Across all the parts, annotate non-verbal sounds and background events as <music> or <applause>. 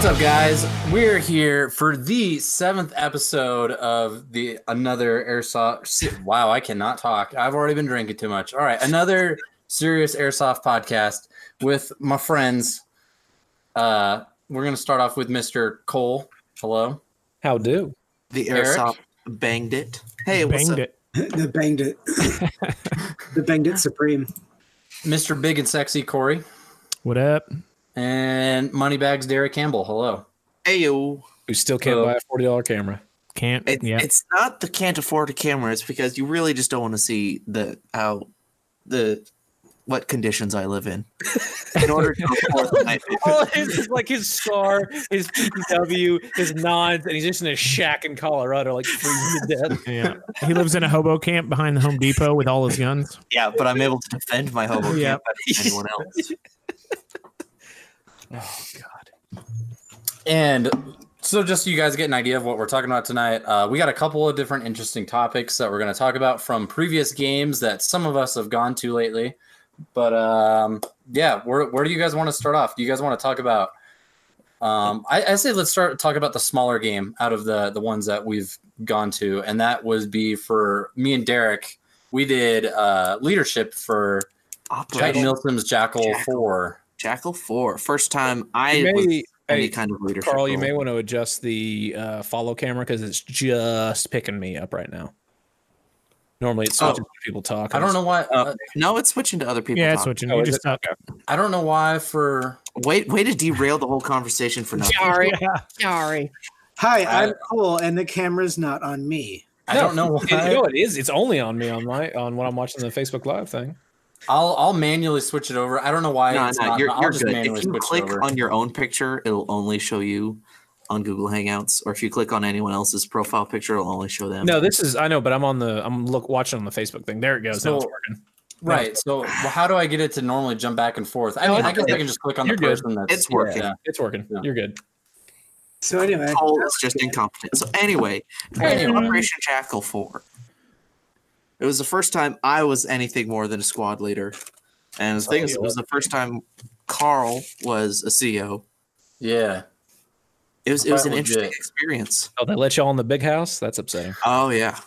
What's up, guys? We're here for the seventh episode of the another airsoft. Wow, I cannot talk. I've already been drinking too much. All right, another serious airsoft podcast with my friends. Uh, we're gonna start off with Mr. Cole. Hello. How do? The Eric? airsoft banged it. Hey, what's Banged up? it. <laughs> the banged it. <laughs> the banged it supreme. Mr. Big and Sexy Corey What up? And Moneybags Derek Campbell. Hello. Hey yo. Who still can't Uh, buy a forty dollar camera? Can't. It, yeah. It's not the can't afford a camera. It's because you really just don't want to see the how the what conditions I live in <laughs> in order to afford my All his like his scar, his PPW, his nods, and he's just in a shack in Colorado, like freezing to death. <laughs> Yeah, he lives in a hobo camp behind the Home Depot with all his guns. Yeah, but I'm able to defend my hobo Yeah. camp better than anyone else. <laughs> Oh God. And so, just so you guys get an idea of what we're talking about tonight, uh, we got a couple of different interesting topics that we're going to talk about from previous games that some of us have gone to lately. But um, yeah, where, where do you guys want to start off? Do you guys want to talk about? Um, I, I say let's start talk about the smaller game out of the the ones that we've gone to, and that would be for me and Derek. We did uh, leadership for Jack Operation Milsim's Jackal, Jackal. Four. Jackal Four. First time I You was may, any hey, kind of leadership. Carl, you role. may want to adjust the uh, follow camera because it's just picking me up right now. Normally, it's Oh. switching when people talk. I don't know why. Uh, Uh, no, it's switching to other people. Yeah, it's switching. Oh, You just it? up. I don't know why for Wait, way to derail the whole conversation for nothing. Sorry, <laughs> sorry. Hi, Uh, I'm Cole, and the camera's not on me. I don't know <laughs> It, why. no, it is. It's only on me on my on when I'm watching the Facebook Live thing. I'll I'll manually switch it over. I don't know why No, it's no, not. you're, I'll you're just good. manually If you switch click on your own picture, it'll only show you on Google Hangouts, or if you click on anyone else's profile picture, it'll only show them. No, this is I know, but I'm on the I'm look watching on the Facebook thing. There it goes. now it's working. right. So well, how do I get it to normally jump back and forth? I mean, I guess I can just click on You're the good. person that's It's working. Yeah. It's working. Yeah. You're good. So anyway, Cole is just incompetent. So anyway, Anyway. Operation Jackal Four. It was the first time I was anything more than a squad leader, and the thing is, it was the first time Carl was a CEO. Yeah. It was it was an Quite interesting experience. Oh, they let y'all in the big house? That's upsetting. Oh yeah,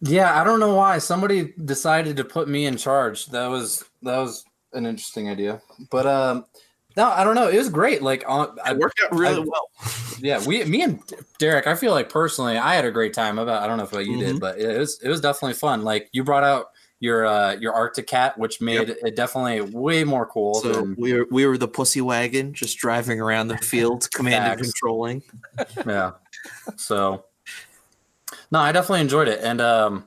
Yeah. I don't know why somebody decided to put me in charge. That was that was an interesting idea. But um, no, I don't know. It was great. Like on, I, it worked out really I- well. <laughs> yeah, we, me and Derek, I feel like personally, I had a great time. About I don't know if what you did, Mhm. but it was it was definitely fun. Like you brought out your uh your Arctic cat, which made it definitely way more cool. So than, we were we were the pussy wagon, just driving around the field, <laughs> command and controlling. <laughs> yeah. So no, I definitely enjoyed it, and um,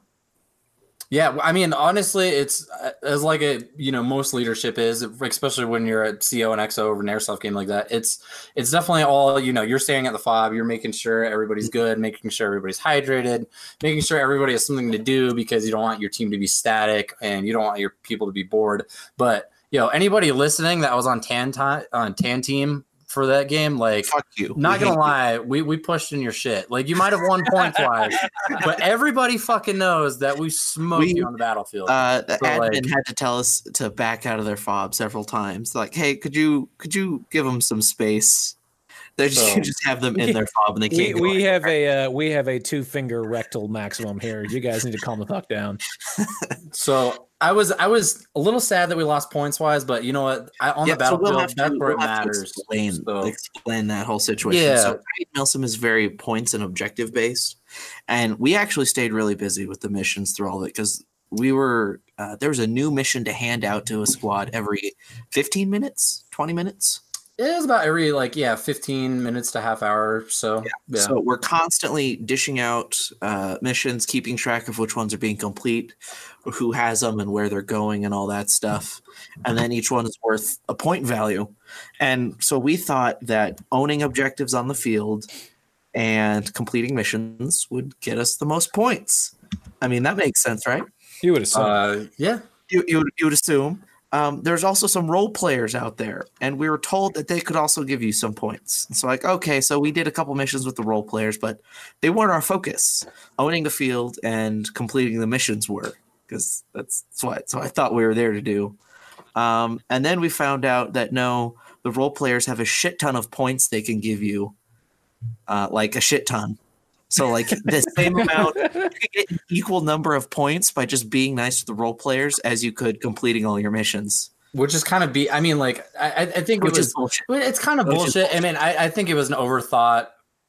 yeah, I mean, honestly, it's uh, as like a you know most leadership is, especially when you're at CO and XO over an airsoft game like that. It's it's definitely all you know. You're staying at the fob, you're making sure everybody's good, making sure everybody's hydrated, making sure everybody has something to do because you don't want your team to be static and you don't want your people to be bored. But you know, anybody listening that was on tan time on tan team for that game, like Fuck you. not We gonna hate <laughs> you. lie, we, we pushed in your shit. Like you might have won points wise, but everybody fucking knows that we smoked We- you on the battlefield. Uh, the So, admin like- had to tell us to back out of their fob several times. Like, hey, could you could you give them some space? They just, So- you just have them in <laughs> their fob and they can't. go we have a uh, we have a two finger rectal maximum here. You guys need to calm the fuck down. <laughs> so I was I was a little sad that we lost points wise, but you know what? I, on Yeah, the so we'll battlefield, have to- that's where we'll it have to matters. Explain, So- explain that whole situation. Yeah. So Milsim is very points and objective based, and we actually stayed really busy with the missions through all of it because we were uh, there was a new mission to hand out to a squad every 15 minutes, 20 minutes. It was about every like yeah, fifteen minutes to half hour. or So yeah, So we're constantly dishing out uh, missions, keeping track of which ones are being complete, who has them, and where they're going, and all that stuff. And then each one is worth a point value. And so we thought that owning objectives on the field and completing missions would get us the most points. I mean, that makes sense, right? You would assume. uh, yeah. You, you, you would assume. Um, there's also some role players out there, and we were told that they could also give you some points. And so, like, okay, so we did a couple missions with the role players, but they weren't our focus. Owning the field and completing the missions were, because that's, that's what. So I thought we were there to do. Um, and then we found out that no, the role players have a shit ton of points they can give you, uh, like a shit ton. So like the same amount, you get equal number of points by just being nice to the role players as you could completing all your missions, which is kind of be. I mean, like I, I I think it which was. is bullshit. It's kind of Which bullshit. I mean, I, I think it was an overthought,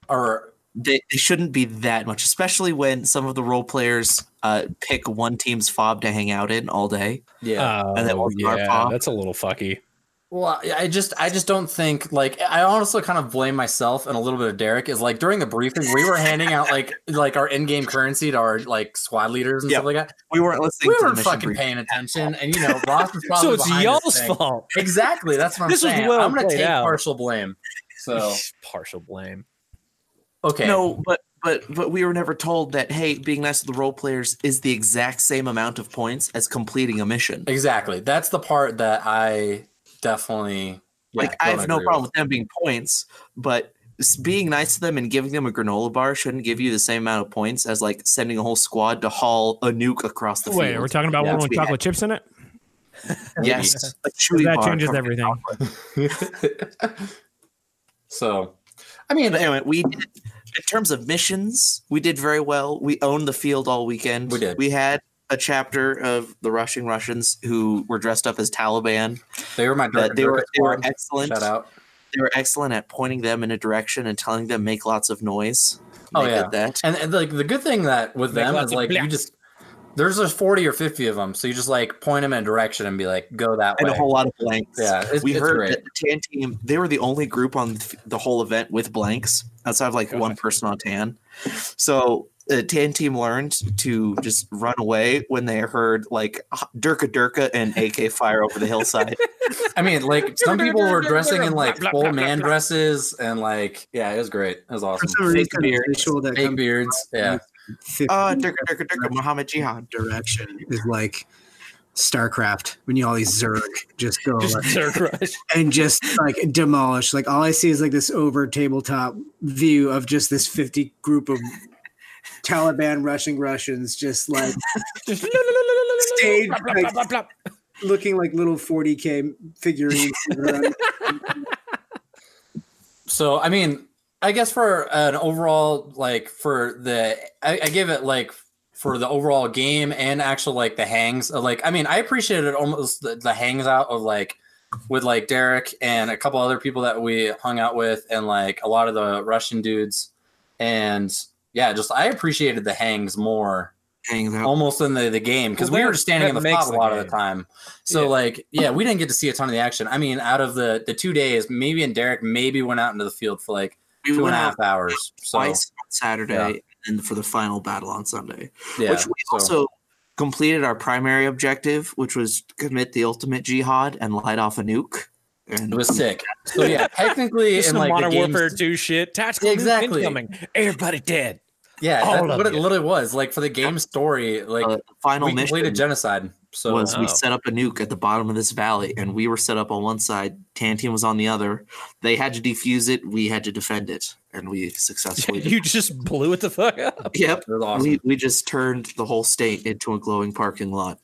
or They, they shouldn't be that much, especially when some of the role players uh, pick one team's fob to hang out in all day. yeah. Oh, And that wasn't our yeah, that's a little fucky. Well, I I just I just don't think like I honestly kind of blame myself and a little bit of Derek is like during the briefing we were handing out like like our in-game currency to our like squad leaders and Yep. stuff like that. We weren't listening We to weren't mission fucking briefing. paying attention, and you know Ross was <laughs> probably So it's behind y'all's fault. Exactly, that's what I'm This was saying. well I'm gonna take out. partial blame. So <laughs> Partial blame. okay, No, but but but we were never told that hey, being nice to the role players is the exact same amount of points as completing a mission. exactly. That's the part that I definitely yeah, like I have no problem with them being points, but mm-hmm. being nice to them and giving them a granola bar shouldn't give you the same amount of points as like sending a whole squad to haul a nuke across the Wait, field. we're talking about Yeah, one with we had- chocolate chips in it. <laughs> yes, a 'Cause chewy that bar changes everything. <laughs> so. I mean, anyway, we did, in terms of missions, we did very well. We owned the field all weekend. We did. We had a chapter of the rushing Russians who were dressed up as Taliban. they were my That they were they were excellent. Shout out. They were excellent at pointing them in a direction and telling them make lots of noise. Oh, They yeah. did that. And, and like the good thing that with Make them is of like you just there's just 40 or 50 of them, so you just like point them in a direction and be like, go that And way. a whole lot of blanks. Yeah, it's- we it's heard great. that the tan team they were the only group on the the whole event with blanks outside of like one person on tan. So the tan team learned to just run away when they heard like Durka Durka and AK fire over the hillside. <laughs> I mean, like <laughs> some people were dressing in like full man dresses and like yeah, it was great. It was awesome. some Fake reason, the beards. Fake beards, yeah. uh, Durka Durka Durka Muhammad Jihad. direction is like StarCraft when you all these Zerg just go Just like, Zerg rush. <laughs> and just like demolish. Like all I see is like this over tabletop view of just this 50 group of Taliban rushing Russians just like <laughs> Just <laughs> Stayed, Blop, blop, like- looking like little 40k figurines. <laughs> So I mean, I guess for an overall like for the I, I give it like for the overall game and actual like the hangs uh, like I mean I appreciated almost the, the hangs out of like with like Derek and a couple other people that we hung out with and like a lot of the Russian dudes and yeah just I appreciated the hangs more Hanging out. almost in the, the game because Well, we were just standing in the makes spot a the lot of the time. So Yeah. like yeah, we didn't get to see a ton of the action. I mean, out of the the two days, maybe and Derek maybe went out into the field for like We two and went a out half hours. So twice on Saturday and for the final battle on Sunday. yeah, which we so- also completed our primary objective, which was commit the ultimate jihad and light off a nuke. And it was sick. So yeah, <laughs> technically Just in some like Modern the games, Warfare 2 shit. Tactical Exactly. incoming. Everybody dead. Yeah, all that's of what it you. literally was. Like for the game story, like uh, the final we mission completed genocide. So was we Oh. set up a nuke at the bottom of this valley, and we were set up on one side. Tan team was on the other. They had to defuse it. We had to defend it, and we successfully. <laughs> you just blew it the fuck up. yep. awesome. We, we just turned the whole state into a glowing parking lot.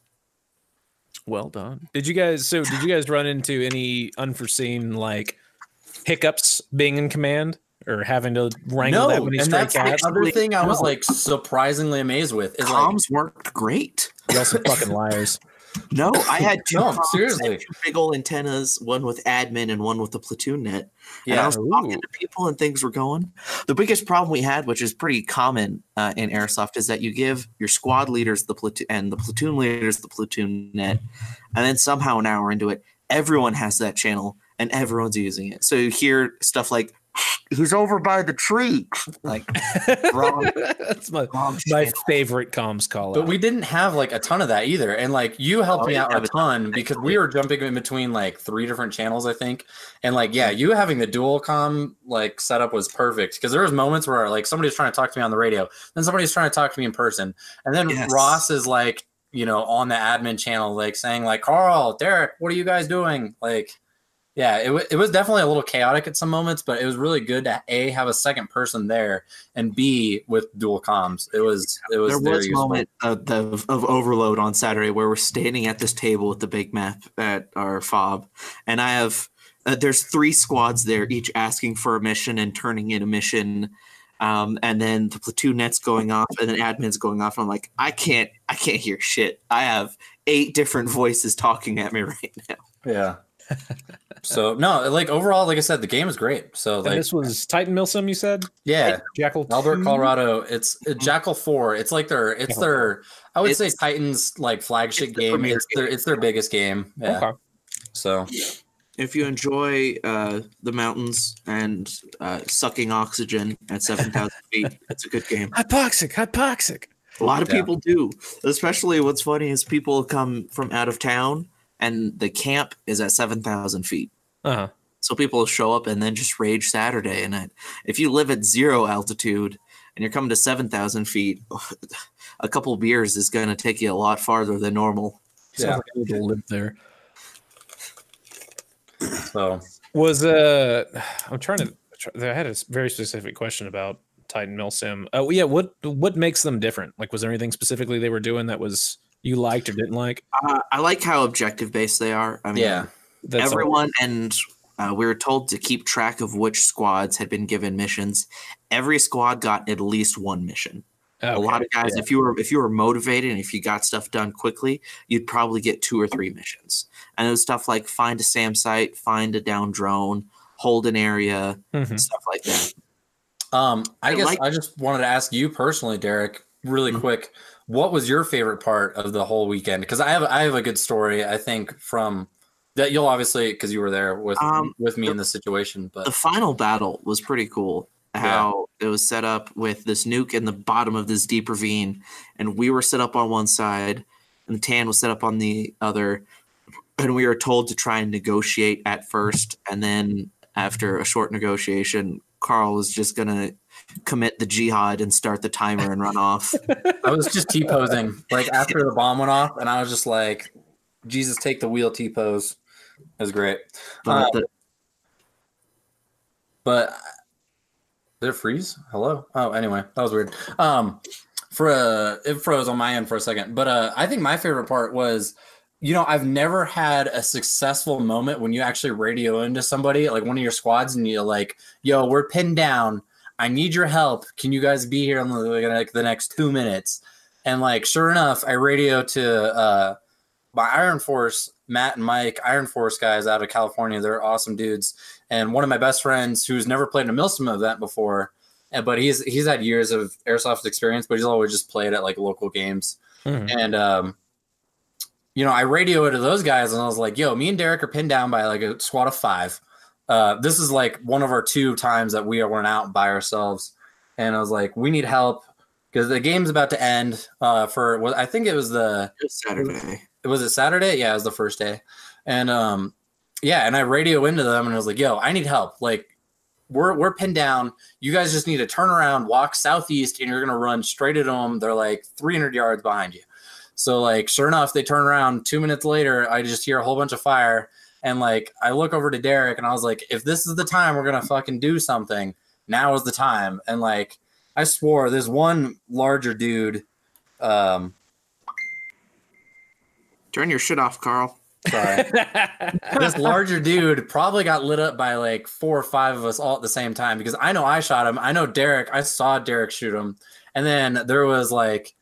Well done. Did you guys so did you guys run into any unforeseen like hiccups being in command or having to wrangle no, that many and stray that's cats? the other thing I was No. like surprisingly amazed with is like Comms worked great. Y'all some fucking liars. <laughs> No, I had two. No, comms, seriously. two big old antennas, one with admin and one with the platoon net. and I yeah, was talking to people and things were going. The biggest problem we had, which is pretty common uh, in airsoft, is that you give your squad leaders the platoon and the platoon leaders the platoon net, and then somehow an hour into it, everyone has that channel and everyone's using it. So you hear stuff like, "Who's over by the tree?" Like <laughs> wrong, That's my wrong my channel. favorite comms call. But out. we didn't have like a ton of that either. And like you helped Oh, me out a have a ton. ton because we were jumping in between like three different channels, I think. And like, yeah, you having the dual com like setup was perfect because there was moments where like somebody's trying to talk to me on the radio, then somebody's trying to talk to me in person. And then Yes. Ross is like, you know, on the admin channel, like saying like, Carl, Derek, what are you guys doing? Like, yeah, it, w- it was definitely a little chaotic at some moments, but it was really good to a have a second person there and b with dual comms. It was it was there was a moment of, of, of overload on Saturday where we're standing at this table with the big map at our fob, and I have uh, there's three squads there, each asking for a mission and turning in a mission. Um, and then the platoon net's going off, and then admin's going off. I'm like, I can't, I can't hear shit. I have eight different voices talking at me <laughs> right now. Yeah. <laughs> so no, like overall, like I said, the game is great. So And like, this was Titan Milsim, you said? yeah, Jackal. Albert, 2? Colorado. It's uh, Jackal Four. It's like their, it's their. I would say Titans like flagship it's game. premier It's their, it's their biggest game. Yeah. Okay. So If you enjoy uh, the mountains and uh, sucking oxygen at 7,000 <laughs> feet, it's a good game. Hypoxic, hypoxic. A lot of Yeah. people do. Especially what's funny is people come from out of town and the camp is at 7,000 feet. Uh-huh. So people show up and then just rage Saturday. And I- if you live at zero altitude and you're coming to 7,000 feet, <laughs> a couple beers is going to take you a lot farther than normal. Yeah. like I to live there. so Was uh I'm trying to I had a very specific question about Titan Milsim. Oh yeah, what what makes them different? Like was there anything specifically they were doing that was you liked or didn't like? Uh, I like how objective based they are. I mean, yeah, That's all- everyone and uh, we were told to keep track of which squads had been given missions. Every squad got at least one mission. A lot of guys, if you were if you were motivated and if you got stuff done quickly, you'd probably get two or three missions. And it was stuff like find a SAM site, find a down drone, hold an area, Mhm. stuff like that. Um, I, I guess like- I just wanted to ask you personally, Derek, really Mhm. quick. What was your favorite part of the whole weekend? Because I have I have a good story. I think from that you'll obviously because you were there with Um, with me the- in the situation. But The final battle was pretty cool. How it was set up with this nuke in the bottom of this deep ravine, and we were set up on one side, and Tan was set up on the other, and we were told to try and negotiate at first, and then after a short negotiation, Carl was just gonna commit the jihad and start the timer and run off. I was just T posing like after the bomb went off, and I was just like, "Jesus, take the wheel T pose." Was great. But Uh, the, But did it freeze? Hello? Oh, anyway, that was weird. Um, for uh, it froze on my end for a second. But uh, I think my favorite part was, you know, I've never had a successful moment when you actually radio into somebody, like one of your squads, and you're like, "Yo, we're pinned down. I need your help. Can you guys be here in the, like the next two minutes?" And like, sure enough, I radio to uh, my Iron Force, Matt and Mike, Iron Force guys out of California. They're awesome dudes and one of my best friends who's never played in a Milsim event before, but he's he's had years of airsoft experience, but he's always just played at like local games. Mhm. And um, you know, I radioed to those guys, and I was like, "Yo, me and Derek are pinned down by like a squad of five. Uh, this is like one of our two times that we went out by ourselves, and I was like, we need help because the game's about to end. Uh, for what I think it was the it was Saturday. Was it Saturday? Yeah, it was the first day. And um yeah, and I radio into them and I was like, yo, I need help. Like we're we're pinned down. You guys just need to turn around, walk southeast, and you're gonna run straight at them. They're like 300 yards behind you. So like, sure enough, they turn around. Two minutes later, I just hear a whole bunch of fire, and like, I look over to Derek, and I was like, if this is the time we're gonna fucking do something, now is the time. And like, I swore, there's one larger dude. Um, Turn your shit off, Carl. sorry. <laughs> this larger dude probably got lit up by like four or five of us all at the same time because I know I shot him. I know Derek. I saw Derek shoot him, and then there was like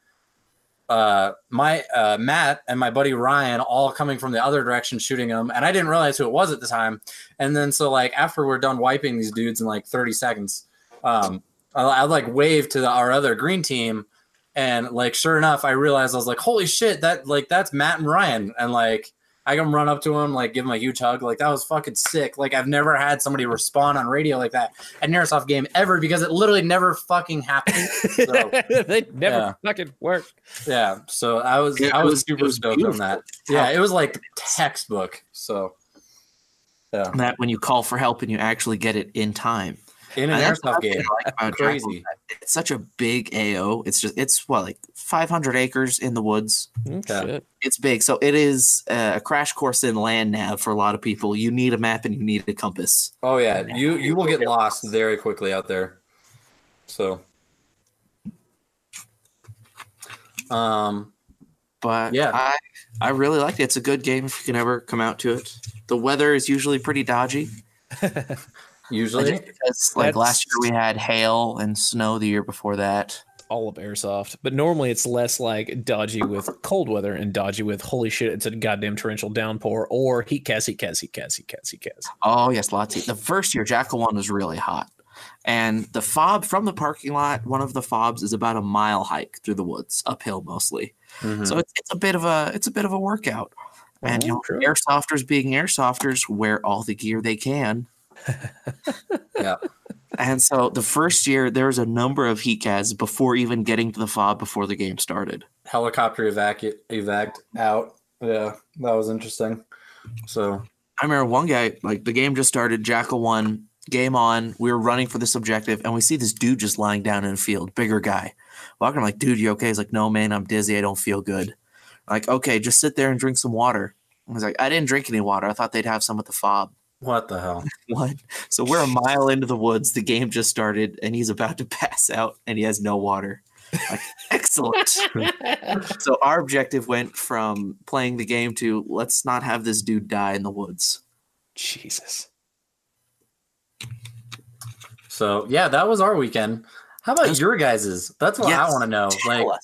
uh my uh Matt and my buddy Ryan all coming from the other direction shooting him and I didn't realize who it was at the time and then so like after we're done wiping these dudes in like 30 seconds um I, I like waved to the, our other green team and like sure enough I realized I was like holy shit that like that's Matt and Ryan and like I can run up to him, like give him a huge hug. Like that was fucking sick. Like I've never had somebody respond on radio like that at an airsoft game ever because it literally never fucking happened. <laughs> So, <laughs> they never Yeah. fucking work. yeah. So I was Yeah, I was, was- super was stoked on that. Yeah, it was like textbook. So yeah. That when you call for help and you actually get it in time. In an And airsoft game. like Crazy. Jackal. It's such a big AO. It's just it's what like 500 acres in the woods. Yeah. shit. It's big, so it is uh, a crash course in land nav for a lot of people. You need a map and you need a compass. Oh yeah. You you will get lost very quickly out there. So um but Yeah. I I really liked it. It's a good game if you can ever come out to it. The weather is usually pretty dodgy. <laughs> Usually, Just because, like last year we had hail and snow. The year before that, all of airsoft but normally it's less like dodgy with cold weather and dodgy with holy shit it's a goddamn torrential downpour or heat cas heat cas heat cas heat cas heat oh yes, lots. Of, the first year Jackal one was really hot, and the fob from the parking lot. One of the fobs is about a mile hike through the woods, uphill mostly. Mhm. So it's, it's a bit of a it's a bit of a workout. And you know, airsofters being airsofters wear all the gear they can. <laughs> Yeah. And so the first year there was a number of heat cas before even getting to the fob before the game started. helicopter evac evac out. Yeah, that was interesting. So I remember one guy, like the game just started, Jackal won, game on, we were running for this objective, and we see this dude just lying down in a field, bigger guy. Walking, I'm like, dude, you okay? He's like, no, man, I'm dizzy. I don't feel good. like, okay, just sit there and drink some water. I was like, I didn't drink any water. I thought they'd have some at the fob. What the hell? <laughs> What? So we're a mile into the woods. The game just started, and he's about to <laughs> pass out, and he has no water. Like, excellent. so our objective went from playing the game to let's not have this dude die in the woods. jesus So yeah, that was our weekend. How about That's- your guys's? That's what I want to know. Like us.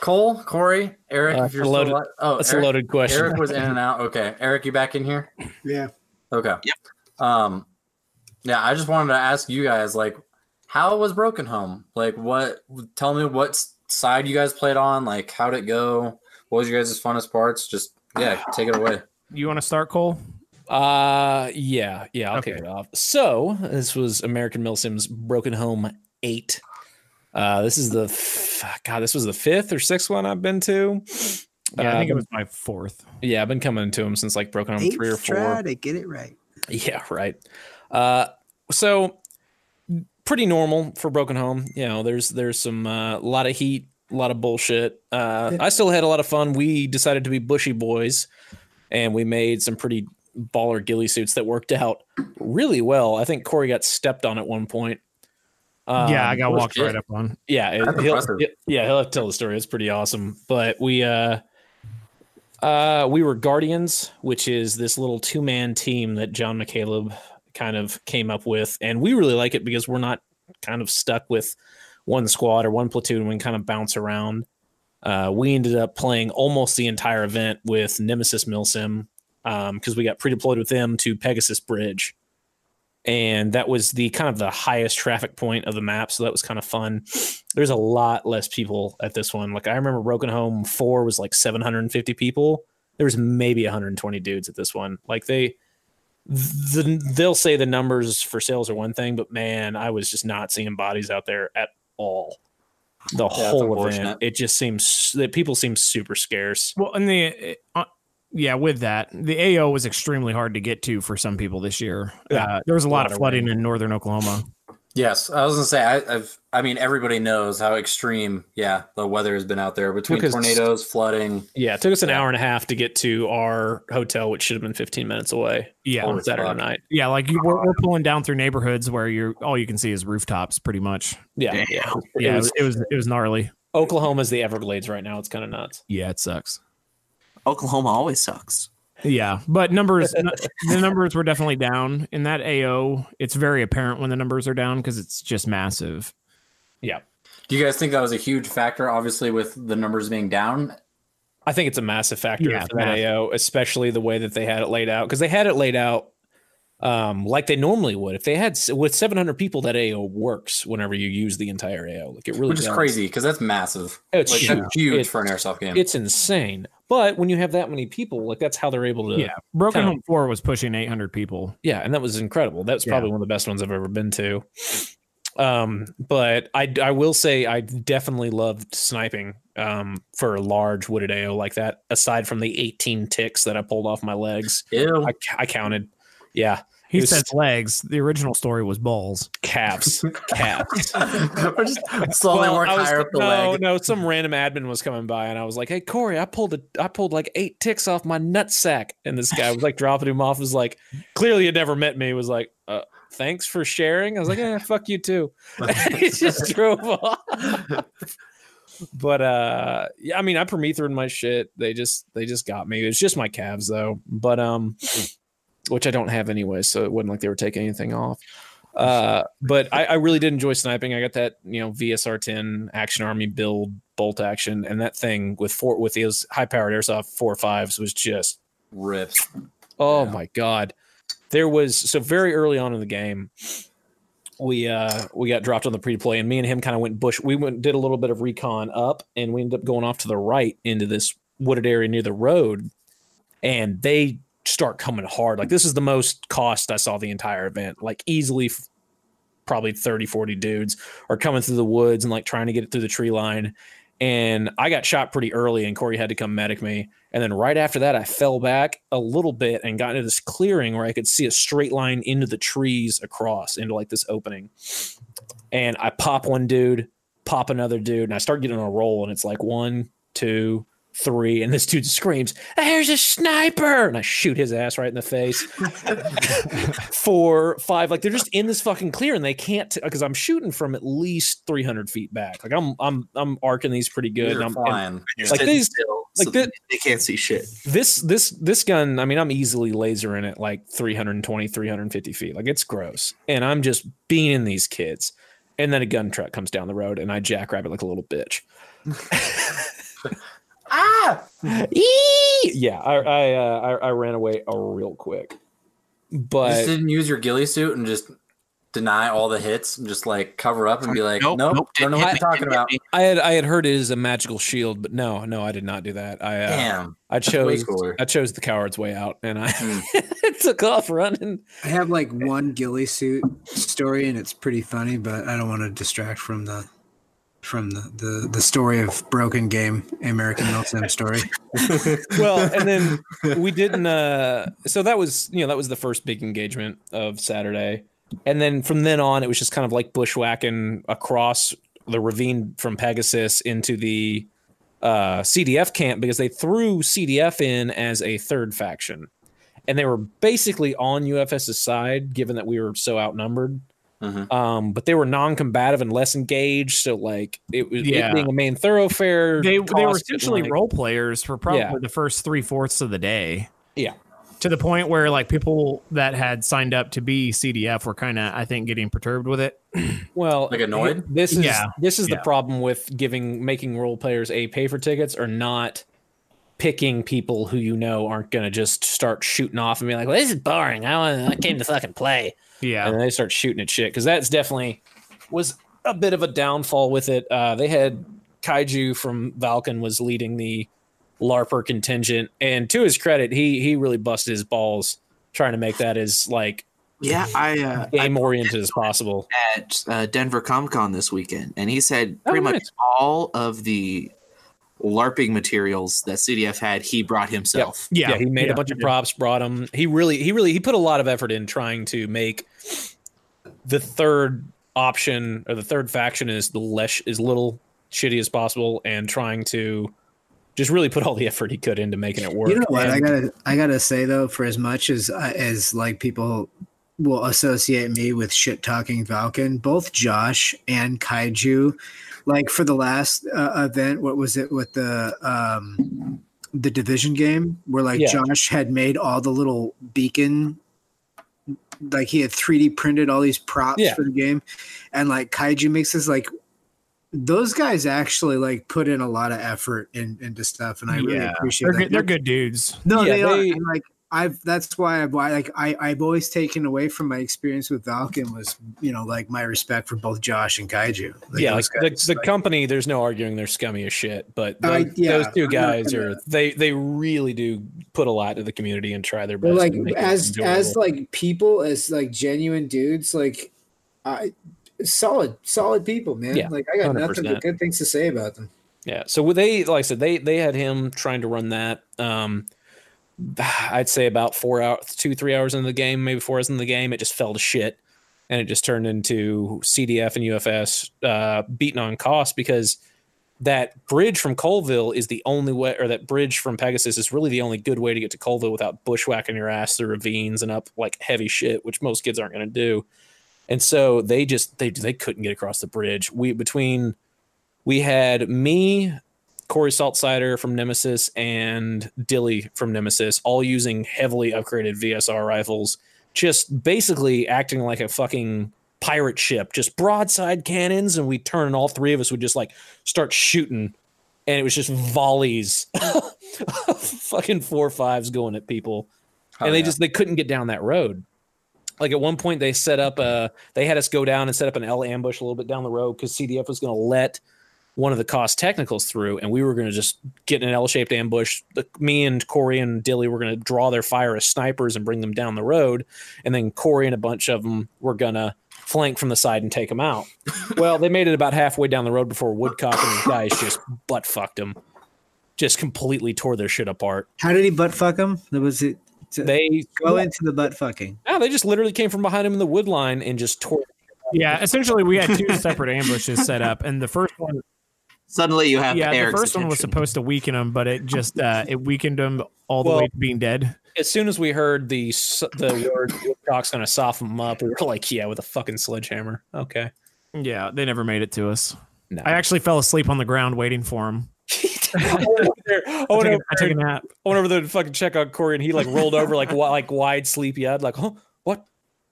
Cole, Corey, Eric, Uh, if you're loaded- still oh, that's Eric, a loaded question Eric was in and out. Okay, Eric, you back in here? Yeah. Okay. Yep. Um, yeah, I just wanted to ask you guys, like, how was Broken Home? Like, what? Tell me what side you guys played on. Like, how'd it go? What was your guys' funnest parts? Just yeah, take it away. You want to start, Cole? Uh yeah, yeah, I'll kick Okay. it off. So this was American Milsim's Broken Home Eight. Uh this is the f- God, this was the fifth or sixth one I've been to. Yeah, I Uh, think it was my fourth. yeah, I've been coming to him since like Broken Home three or Eighth try four. to get it right. <laughs> Yeah, right. Uh so pretty normal for Broken Home. You know, there's there's some uh, a lot of heat, a lot of bullshit. Uh I still had a lot of fun. We decided to be bushy boys and we made some pretty baller ghillie suits that worked out really well. I think Corey got stepped on at one point. Um, yeah, I got oh, walked shit. right up on. yeah, it- That's he'll, impressive. yeah, he'll have to tell the story. It's pretty awesome. But we uh uh we were Guardians, which is this little two-man team that John McCaleb kind of came up with. And we really like it because we're not kind of stuck with one squad or one platoon. We can kind of bounce around. Uh, we ended up playing almost the entire event with Nemesis Milsim because we got pre-deployed with them to Pegasus Bridge and that was the kind of the highest traffic point of the map so that was kind of fun. There's a lot less people at this one. Like i remember broken home 4 was like 750 people. There was maybe 120 dudes at this one. Like they the, they'll say the numbers for sales are one thing but man i was just not seeing bodies out there at all. The that's whole event it just seems that people seem super scarce. Well, and the uh, yeah, with that, the AO was extremely hard to get to for some people this year. Yeah. Uh, there was a lot, lot of of flooding rain. in northern Oklahoma. Yes, I was gonna say I, I've. I mean, everybody knows how extreme. Yeah, the weather has been out there between Because- tornadoes, flooding. yeah it took us an Yeah. hour and a half to get to our hotel which should have been 15 minutes away Yeah, on Holy saturday fuck. night yeah, like you, we're, we're pulling down through neighborhoods where you're all you can see is rooftops, pretty much. yeah Damn. yeah Yeah, it it was was it was, it was gnarly. Oklahoma's the Everglades right now. It's kind of nuts. Yeah, it sucks. Oklahoma always sucks. Yeah, but numbers <laughs> the numbers were definitely down in that AO. It's very apparent when the numbers are down because it's just massive. Yeah. Do you guys think that was a huge factor? Obviously, with the numbers being down. I think it's a massive factor Yeah, for that massive. AO, especially the way that they had it laid out because they had it laid out um, like they normally would. If they had with 700 people, that AO works whenever you use the entire AO. Like it really which is does. crazy because that's massive. It's like, huge. That's huge It's- for an airsoft game. It's insane. But when you have that many people, like that's how they're able to. Yeah, Broken Home Four was pushing 800 people. Yeah, and that was incredible. That's Yeah. probably one of the best ones I've ever been to. Um, but I I will say I definitely loved sniping um for a large wooded AO like that. Aside from the 18 ticks that I pulled off my legs, Ew. I, I counted. Yeah, He It was- says legs. The original story was balls. calves, calves. <laughs> We're just slowly Well, work was- higher up the no, leg. no. Some random admin was coming by, and I was like, "Hey, Corey, I pulled a, I pulled like eight ticks off my nut sack." And this guy was like <laughs> dropping him off. Was like, clearly had never met me. Was like, uh, "Thanks for sharing." I was like, "Eh, fuck you too." <laughs> he just drove off. but uh, yeah, I mean, I permethrin my shit. They just they just got me. It's just my calves though, but um, which I don't have anyway, so it wasn't like they were taking anything off. Uh, but I, I really did enjoy sniping. I got that you know VSR 10 Action Army build bolt action, and that thing with four with those high powered airsoft four fives was just Rips. Oh Yeah. my god. There was so very early on in the game, we uh we got dropped on the pre-play and me and him kind of went bush we went did a little bit of recon up and we ended up going off to the right into this wooded area near the road and they start coming hard like this is the most cost i saw the entire event like easily probably 30 40 dudes are coming through the woods and like trying to get it through the tree line and i got shot pretty early and corey had to come medic me and then right after that, I fell back a little bit and got into this clearing where I could see a straight line into the trees across into like this opening. And I pop one dude, pop another dude, and I start getting on a roll. And it's like one, two, three. And this dude screams, There's a sniper. And I shoot his ass right in the face. <laughs> Four, five. Like they're just in this fucking clear and they can't, because I'm shooting from at least 300 feet back. Like I'm, I'm, I'm arcing these pretty good. You're and I'm, and flying. You're Like these- still, like so thi- they- they can't see shit. this this this gun i mean i'm easily lasering it like 320 350 feet like it's gross and i'm just being these kids and then a gun truck comes down the road and i jackrabbit like a little bitch <laughs> <laughs> Ah! <laughs> Eee! yeah i I, uh, I i ran away uh, real quick You just but didn't use your ghillie suit and just deny all the hits and just like cover up and be like, Nope, nope, nope, don't know what hit you're talking about. i had i had heard it is a magical shield but no no i did not do that i uh, Damn. i chose i chose the coward's way out and i Hmm. <laughs> took off running I have like one ghillie suit story, and it's pretty funny, but I don't want to distract from the from the the, the story of broken game American Milsim story. <laughs> well and then we didn't uh so that was you know that was the first big engagement of saturday. And then from then on it was just kind of like bushwhacking across the ravine from pegasus into the uh cdf camp because they threw cdf in as a third faction. And they were basically on ufs's side given that we were so outnumbered Mhm. um but they were non-combative and less engaged so like it was Yeah. it being a main thoroughfare They they were essentially like- role players for probably Yeah. the first three fourths of the day. Yeah. To the point where like people that had signed up to be CDF were kind of I think getting perturbed with it. <clears throat> Well, Like annoyed? This is Yeah. this is Yeah. the problem with giving making role players a pay for tickets or not picking people who you know aren't going to just start shooting off and be like, "Well, this is boring. I want I came to fucking play." Yeah. And then they start shooting at shit cuz that's definitely was a bit of a downfall with it. Uh they had Kaiju from Valken was leading the LARPer contingent and to his credit, he he really busted his balls trying to make that as like Yeah, I uh, game oriented as possible. at uh, Denver Comic Con this weekend, and he said Oh, pretty much all of the LARPing materials that CDF had, he brought himself. yeah. yeah, he made yeah, a bunch of props, brought them. He really, he really, he put a lot of effort in trying to make the third option or the third faction is the less is little shitty as possible, and trying to just really put all the effort he could into making it work. You know what? And- I gotta I gotta say though, for as much as uh, as like people will associate me with shit talking Valken, both Josh and Kaiju, like for the last uh, event, what was it with the um the division game where like Yeah. Josh had made all the little beacon like he had 3D printed all these props Yeah. for the game and like Kaiju makes this like those guys actually like put in a lot of effort in, into stuff and I really Yeah. appreciate They're that. good, they're good dudes. No, Yeah, they, are. And, like I've that's why I've why like I I've always taken away from my experience with Valken was you know like my respect for both Josh and Kaiju. Like, yeah, like the, the like- company, there's no arguing they're scummy as shit, but I- those, yeah, those two guys gonna- are they they really do put a lot to the community and try their best. Like to make it as as like people as like genuine dudes like I solid solid people man. Yeah, like I got nothing 100%. but good things to say about them. Yeah. So with they, like I said, they they had him trying to run that. Um, <sighs> I'd say about four hours, two three hours into the game, maybe four hours into the game, it just fell to shit, and it just turned into CDF and UFS uh, beating on cost because that bridge from Colville is the only way, or that bridge from Pegasus is really the only good way to get to Colville without bushwhacking your ass through ravines and up like heavy shit, which most kids aren't going to do. And so they just they they couldn't get across the bridge. We between we had me, Corey Saltsider from Nemesis, and Dilly from Nemesis, all using heavily upgraded VSR rifles, just basically acting like a fucking pirate ship, just broadside cannons, and we turn, and all three of us would just like start shooting, and it was just volleys, fucking four fives going at people, Oh, and they yeah. just they couldn't get down that road. Like at one point, they set up a they had us go down and set up an L ambush a little bit down the road because CDF was going to let one of the cost technicals through, and we were going to just get an L shaped ambush. The, me and Corey and Dilly were going to draw their fire as snipers and bring them down the road, and then Corey and a bunch of them were going to flank from the side and take them out. <laughs> well, they made it about halfway down the road before Woodcock and his guys just butt fucked them, just completely tore their shit apart. How did he butt fuck them? Was it. to- They go into the butt fucking. yeah, they just literally came from behind him in the wood line and just tore. Yeah, essentially we had two <laughs> separate ambushes set up, and the first one, Suddenly you have yeah, the Eric's first one was supposed to weaken him, but it just uh, <laughs> it weakened him all the Well- way to being dead. As soon as we heard the the word Woodcock's going to soften him up, we were like, yeah, with a fucking sledgehammer. Okay. Yeah, they never made it to us. No. I actually fell asleep on the ground waiting for him. <laughs> I went over there. I <laughs> I went took, a, over a there- nap. I went over there to fucking check on Corey, and he like rolled over like wi- like wide sleepy eyed, like, huh, what?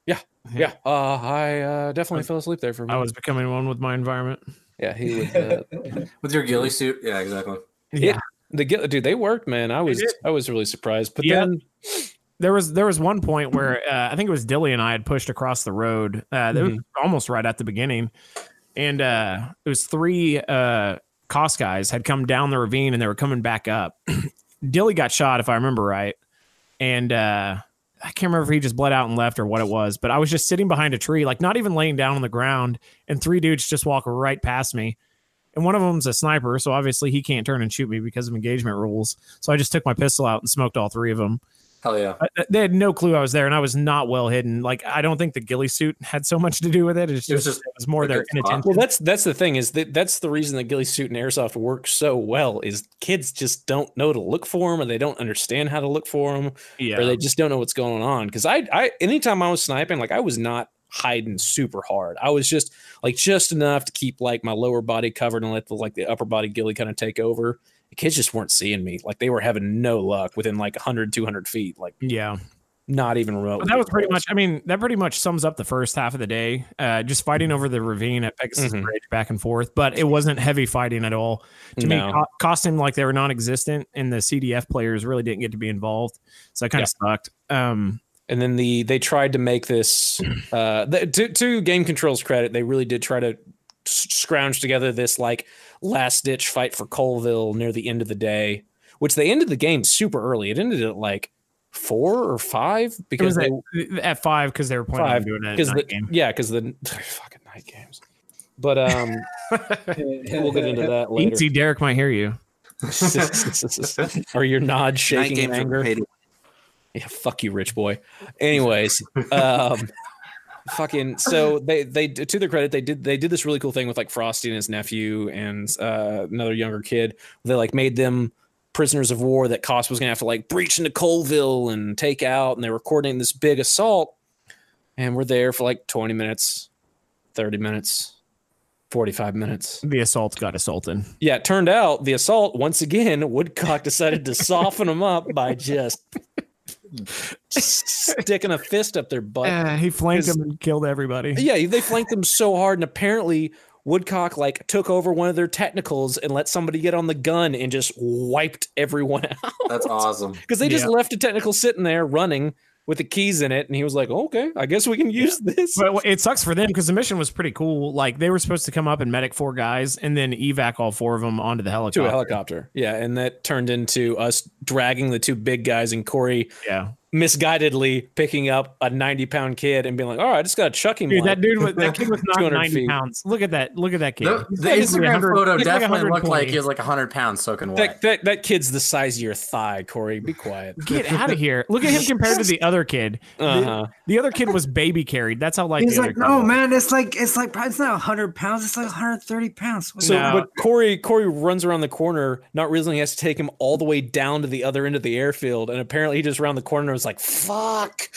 Yeah, yeah. Uh, I uh, definitely fell asleep there for a I minute. I was becoming one with my environment. Yeah, he would. Uh, <laughs> with your ghillie suit. Yeah, exactly. Yeah. the gi- dude, they worked, man. I was. I was really surprised. But Yeah. then There was there was one point where uh, I think it was Dilly and I had pushed across the road. Uh, that was almost right at the beginning, and uh, it was three uh, cost guys had come down the ravine and they were coming back up. <clears throat> Dilly got shot, if I remember right, and uh, I can't remember if he just bled out and left or what it was. But I was just sitting behind a tree, like not even laying down on the ground, and three dudes just walk right past me. And one of them's a sniper, so obviously he can't turn and shoot me because of engagement rules. So I just took my pistol out and smoked all three of them. Hell yeah. I, they had no clue I was there, and I was not well hidden. Like I don't think the ghillie suit had so much to do with it. It's just, It was just it was more their good inattention. Well, that's that's the thing is that that's the reason that ghillie suit and airsoft work so well is kids just don't know to look for them or they don't understand how to look for them Yeah, or they just don't know what's going on. Because I I anytime I was sniping, like I was not hiding super hard. I was just like just enough to keep like my lower body covered and let the like the upper body ghillie kind of take over. The kids just weren't seeing me. Like they were having no luck within like 100, 200 feet. Like yeah. not even remote. But that was pretty much. I mean, that pretty much sums up the first half of the day. Uh, just fighting over the ravine at Pegasus Mhm. Bridge, back and forth. But it wasn't heavy fighting at all. To me, No. co- cost seemed like they were non-existent, and the CDF players really didn't get to be involved. So that kind of sucked. Um, and then the they tried to make this uh the, to, to game control's credit they really did try to scrounge together this like last ditch fight for colville near the end of the day which they ended the game super early it ended at like four or five because they at, at five because they were planning Five, on doing it. because At the night game. yeah because the <laughs> fucking night games but um <laughs> we'll get into that later Easy, Derek might hear you. <laughs> or your nod shaking in games are anger paid Yeah, fuck you, rich boy. Anyways, um, fucking. <laughs> So they they to their credit, they did they did this really cool thing with like Frosty and his nephew and uh, another younger kid. They like made them prisoners of war that Cost was gonna have to like breach into Colville and take out, and they were coordinating this big assault. And we're there for like twenty minutes, thirty minutes, forty five minutes. The assault got assaulted. Yeah, it turned out the assault once again. Woodcock decided to soften them up by just sticking a fist up their butt. Uh, he flanked them and killed everybody. Yeah, they flanked them so hard, and apparently Woodcock like took over one of their technicals and let somebody get on the gun and just wiped everyone <laughs> out That's awesome. because they just Yeah. left a technical sitting there running with the keys in it, and he was like, "Okay, I guess we can use this." But it sucks for them because the mission was pretty cool. Like they were supposed to come up and medic four guys and then evac all four of them onto the helicopter. to a helicopter, yeah, and that turned into us dragging the two big guys and Corey Yeah, misguidedly picking up a ninety-pound kid and being like, "All right, I just got to chuck him." dude, like- that dude was that <laughs> kid was not ninety feet. pounds. Look at that! Look at that kid. The, He's the Instagram photo he's like definitely looked like he was like 100 pounds soaking wet. that, that that kid's the size of your thigh, Corey. Be quiet. <laughs> Get out of here! Look at him <laughs> compared to the other kid. Uh-huh. The, the other kid was baby carried. That's how light He's the other like, kid no, was. man, it's like it's like it's not 100 pounds, it's like 130 pounds. What So, No. but Corey Corey runs around the corner, not realizing he has to take him all the way down to the other end of the airfield, and apparently he just around the corner was like, fuck.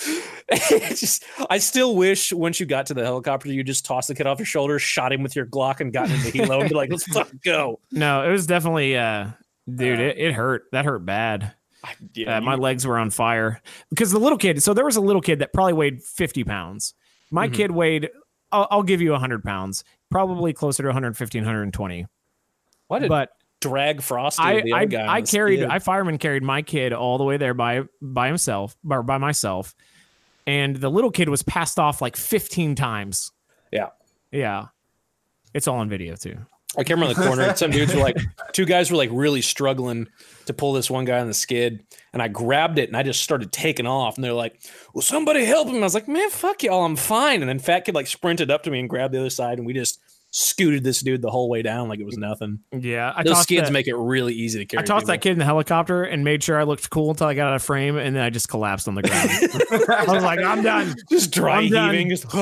<laughs> Just, I still wish once you got to the helicopter, you just tossed the kid off your shoulder, shot him with your Glock, and got into the helo and be like, let's fucking go. <laughs> No, it was definitely, uh, dude, it, it hurt. That hurt bad. I, yeah, Uh, my you- legs were on fire because the little kid. So there was a little kid that probably weighed 50 pounds. My Mhm. kid weighed, I'll, I'll give you 100 pounds, probably closer to 150, 120. why did But drag Frosty? I, the I, I carried, skid? I fireman carried my kid all the way there by by himself or by myself, and the little kid was passed off like 15 times. Yeah. yeah, it's all on video too. I came around the corner and <laughs> some dudes were like, two guys were like really struggling to pull this one guy on the skid. And I grabbed it and I just started taking off. And they're like, well, somebody help him. I was like, man, fuck y'all. I'm fine. And then Fat Kid like sprinted up to me and grabbed the other side. And we just scooted this dude the whole way down like it was nothing. Yeah, I Those tossed skids that, make it really easy to carry. I tossed that kid in the helicopter and made sure I looked cool until I got out of frame, and then I just collapsed on the ground. <laughs> I was like, I'm done. Just dry I'm heaving. Just <laughs>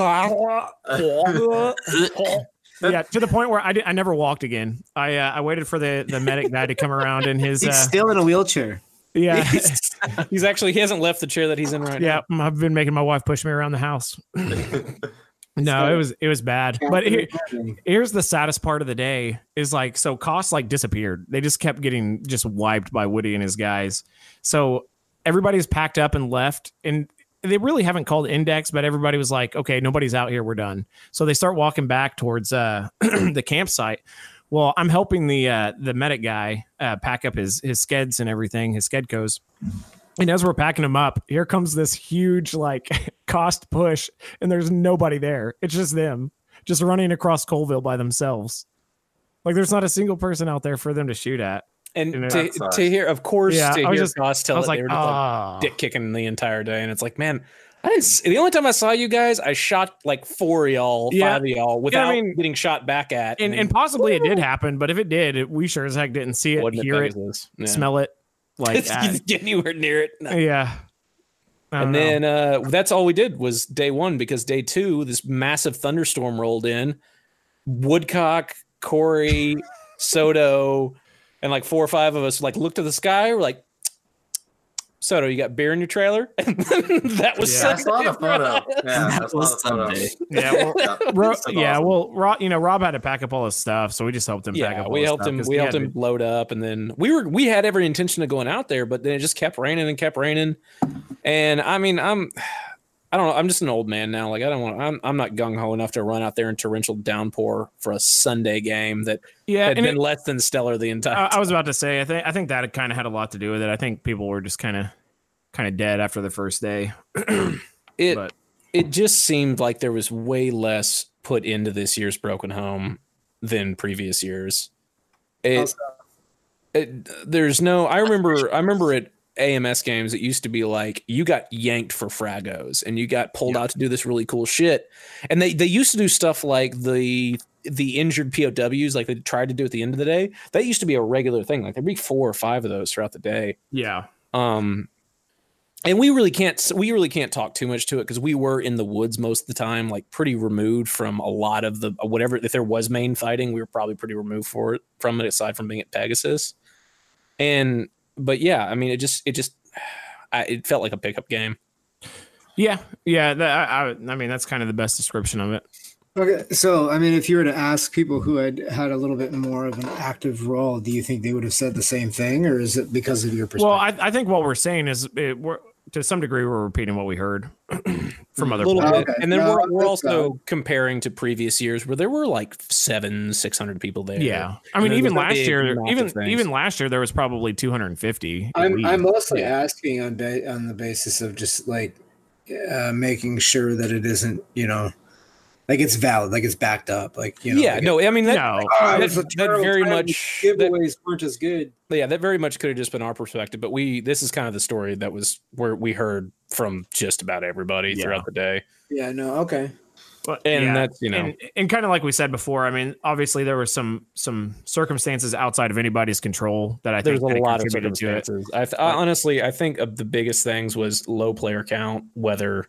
yeah, to the point where I did, I never walked again. I uh, I waited for the the medic guy to come around in his He's uh, still in a wheelchair. yeah <laughs> he's actually he hasn't left the chair that he's in right yeah. I've been making my wife push me around the house. No, it was it was bad. But here, here's the saddest part of the day is like so costs like disappeared. They just kept getting just wiped by Woody and his guys. So everybody's packed up and left and they really haven't called index, but everybody was like, okay, nobody's out here. We're done. So they start walking back towards uh, <clears throat> the campsite. Well, I'm helping the uh, the medic guy uh, pack up his his skeds and everything, his skedcos. And as we're packing them up, here comes this huge like <laughs> cost push, and there's nobody there. It's just them, just running across Colville by themselves. Like there's not a single person out there for them to shoot at. And You know, to, to hear, of course, Yeah, to I was hear just- Goss tell I was like, they were just like ah. dick kicking the entire day, and it's like, man, I didn't. See, the only time I saw you guys, I shot like four of y'all, Yeah. five of y'all, without mean- getting shot back at. and, then and possibly it did happen, but if it did, it, we sure as heck didn't see it, wasn't hear it, Pegasus. Yeah. smell it. Like It's that. anywhere near it. No. yeah. And know. then uh, that's all we did was day one because day two, this massive thunderstorm rolled in. Woodcock, Corey, <laughs> Soto, and like four or five of us like looked to the sky. We're like, Soto, you got beer in your trailer? <laughs> And that was Yeah. I saw the photo. Yeah, <laughs> I That saw was the photo. Sunday. <laughs> yeah, well, Yeah, Ro- yeah, awesome. well, Rob, you know, Rob had to pack up all his stuff, so we just helped him pack yeah, up. all we his helped stuff, We he helped him to- load up, and then we were we had every intention of going out there, but then it just kept raining and kept raining. And I mean, I'm I don't know. I'm just an old man now. Like I don't want. I'm I'm not gung ho enough to run out there in torrential downpour for a Sunday game that Yeah, had been it- less than stellar the entire. I, I was about to say, I think I think that kind of had a lot to do with it. I think people were just kind of kind of dead after the first day. <clears throat> it but it just seemed like there was way less put into this year's broken home than previous years. It, oh, it there's no. I remember. I remember at AMS games. It used to be like you got yanked for fragos and you got pulled out to do this really cool shit. And they they used to do stuff like the the injured POWs, like they tried to do at the end of the day. That used to be a regular thing. Like there'd be four or five of those throughout the day. yeah, Um, and we really can't we really can't talk too much to it because we were in the woods most of the time, like pretty removed from a lot of the whatever. If there was main fighting, we were probably pretty removed for it from it, aside from being at Pegasus. And but yeah, I mean, it just it just <sighs> I, it felt like a pickup game. yeah, yeah. That, I, I, I mean, that's kind of the best description of it. Okay, so I mean, if you were to ask people who had had a little bit more of an active role, do you think they would have said the same thing, or is it because of your perspective? Well, I, I think what we're saying is, it, we're to some degree, we're repeating what we heard <clears throat> from other A little bit, Okay. and then No, we're, we're that's also comparing to previous years where there were like seven, six hundred people there. Yeah, I mean, even last year, even even last year, there was probably 250. I'm least. I'm mostly Yeah. asking on ba- on the basis of just like uh, making sure that it isn't, you know, like it's valid, like it's backed up, like you know. yeah. like No, I mean that. no, Oh, it that- that very time. much- that- giveaways weren't as good. yeah, that very much could have just been our perspective, but we this is kind of the story that was where we heard from just about everybody Yeah. throughout the day, Yeah, no, okay. But, and yeah. that's you know and, and kind of like we said before, I mean, obviously there were some some circumstances outside of anybody's control that I there's think there's a lot of contributed to it. circumstances. I, th- I honestly I think of the biggest things was low player count, weather,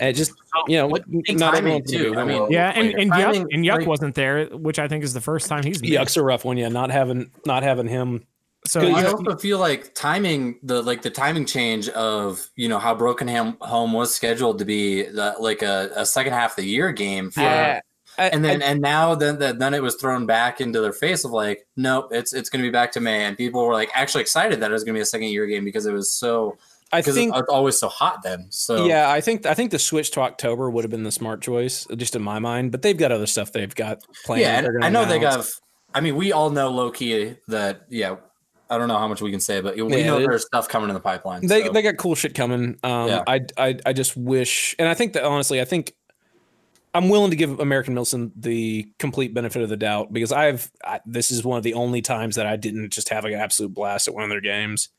and it just you know What- not timing, everyone's too. I mean. Yeah, and and Yuck, and Yuck like- wasn't there, which I think is the first time he's been. Yuck's a rough one. Yeah, not having not having him So Good, I yeah. also feel like timing the like the timing change of you know how Brokenham Home was scheduled to be the, like a, a second half of the year game for, Uh, I- and then and now then then then it was thrown back into their face of like nope it's it's going to be back to May and people were like actually excited that it was going to be a second year game because it was so I think it's always so hot then so Yeah, I think I think the switch to October would have been the smart choice, just in my mind. But they've got other stuff they've got planned. yeah that they're and gonna I know they got I mean we all know low key that yeah I don't know how much we can say but we Yeah, know there's stuff coming in the pipeline They so. they got cool shit coming. Um, Yeah. I, I I just wish, and I think that honestly, I think I'm willing to give American Milsim the complete benefit of the doubt because I've I, this is one of the only times that I didn't just have like an absolute blast at one of their games.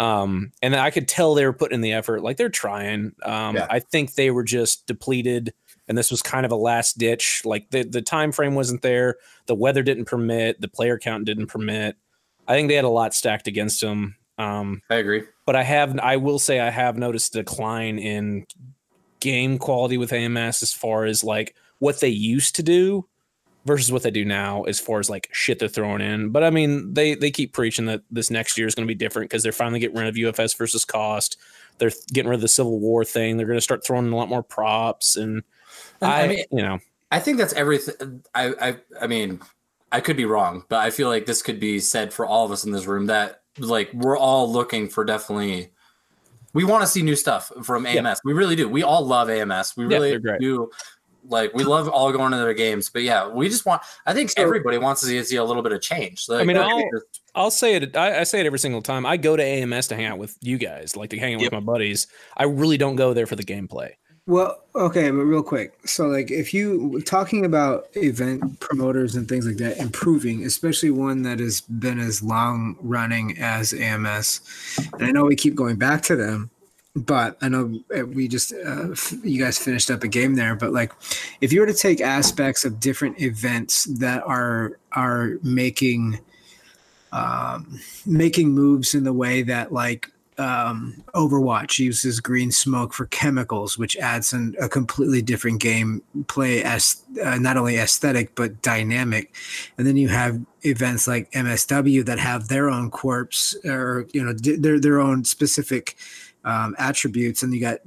Um, and I could tell they were putting in the effort, like they're trying. Um, Yeah. I think they were just depleted, and this was kind of a last ditch. Like the the time frame wasn't there, the weather didn't permit, the player count didn't permit. I think they had a lot stacked against them. Um, I agree but I have I will say I have noticed a decline in game quality with AMS as far as like what they used to do versus what they do now as far as like shit they're throwing in. But I mean, they they keep preaching that this next year is going to be different because they're finally getting rid of UFS versus cost. They're getting rid of the Civil War thing. They're going to start throwing a lot more props and And, I, I mean, you know I think that's everything. I, I, I mean, I could be wrong, but I feel like this could be said for all of us in this room that like we're all looking for definitely. We want to see new stuff from AMS. Yeah. We really do. We all love AMS. We really they're do. Like we love all going to their games, but yeah, we just want. I think So- everybody wants to see, see a little bit of change. Like, I mean, I'll- just- I'll say it. I, I say it every single time. I go to AMS to hang out with you guys, like to hang out Yep. with my buddies. I really don't go there for the gameplay. Well, okay, but real quick. So, like, if you talking about event promoters and things like that improving, especially one that has been as long running as AMS, and I know we keep going back to them, but I know uh, we just uh, you guys finished up a game there. But like, if you were to take aspects of different events that are are making um, making moves in the way that like um, Overwatch uses green smoke for chemicals, which adds an, a completely different game play as uh, not only aesthetic but dynamic. And then you have events like MSW that have their own corpse or you know d- their their own specific um, attributes, and you got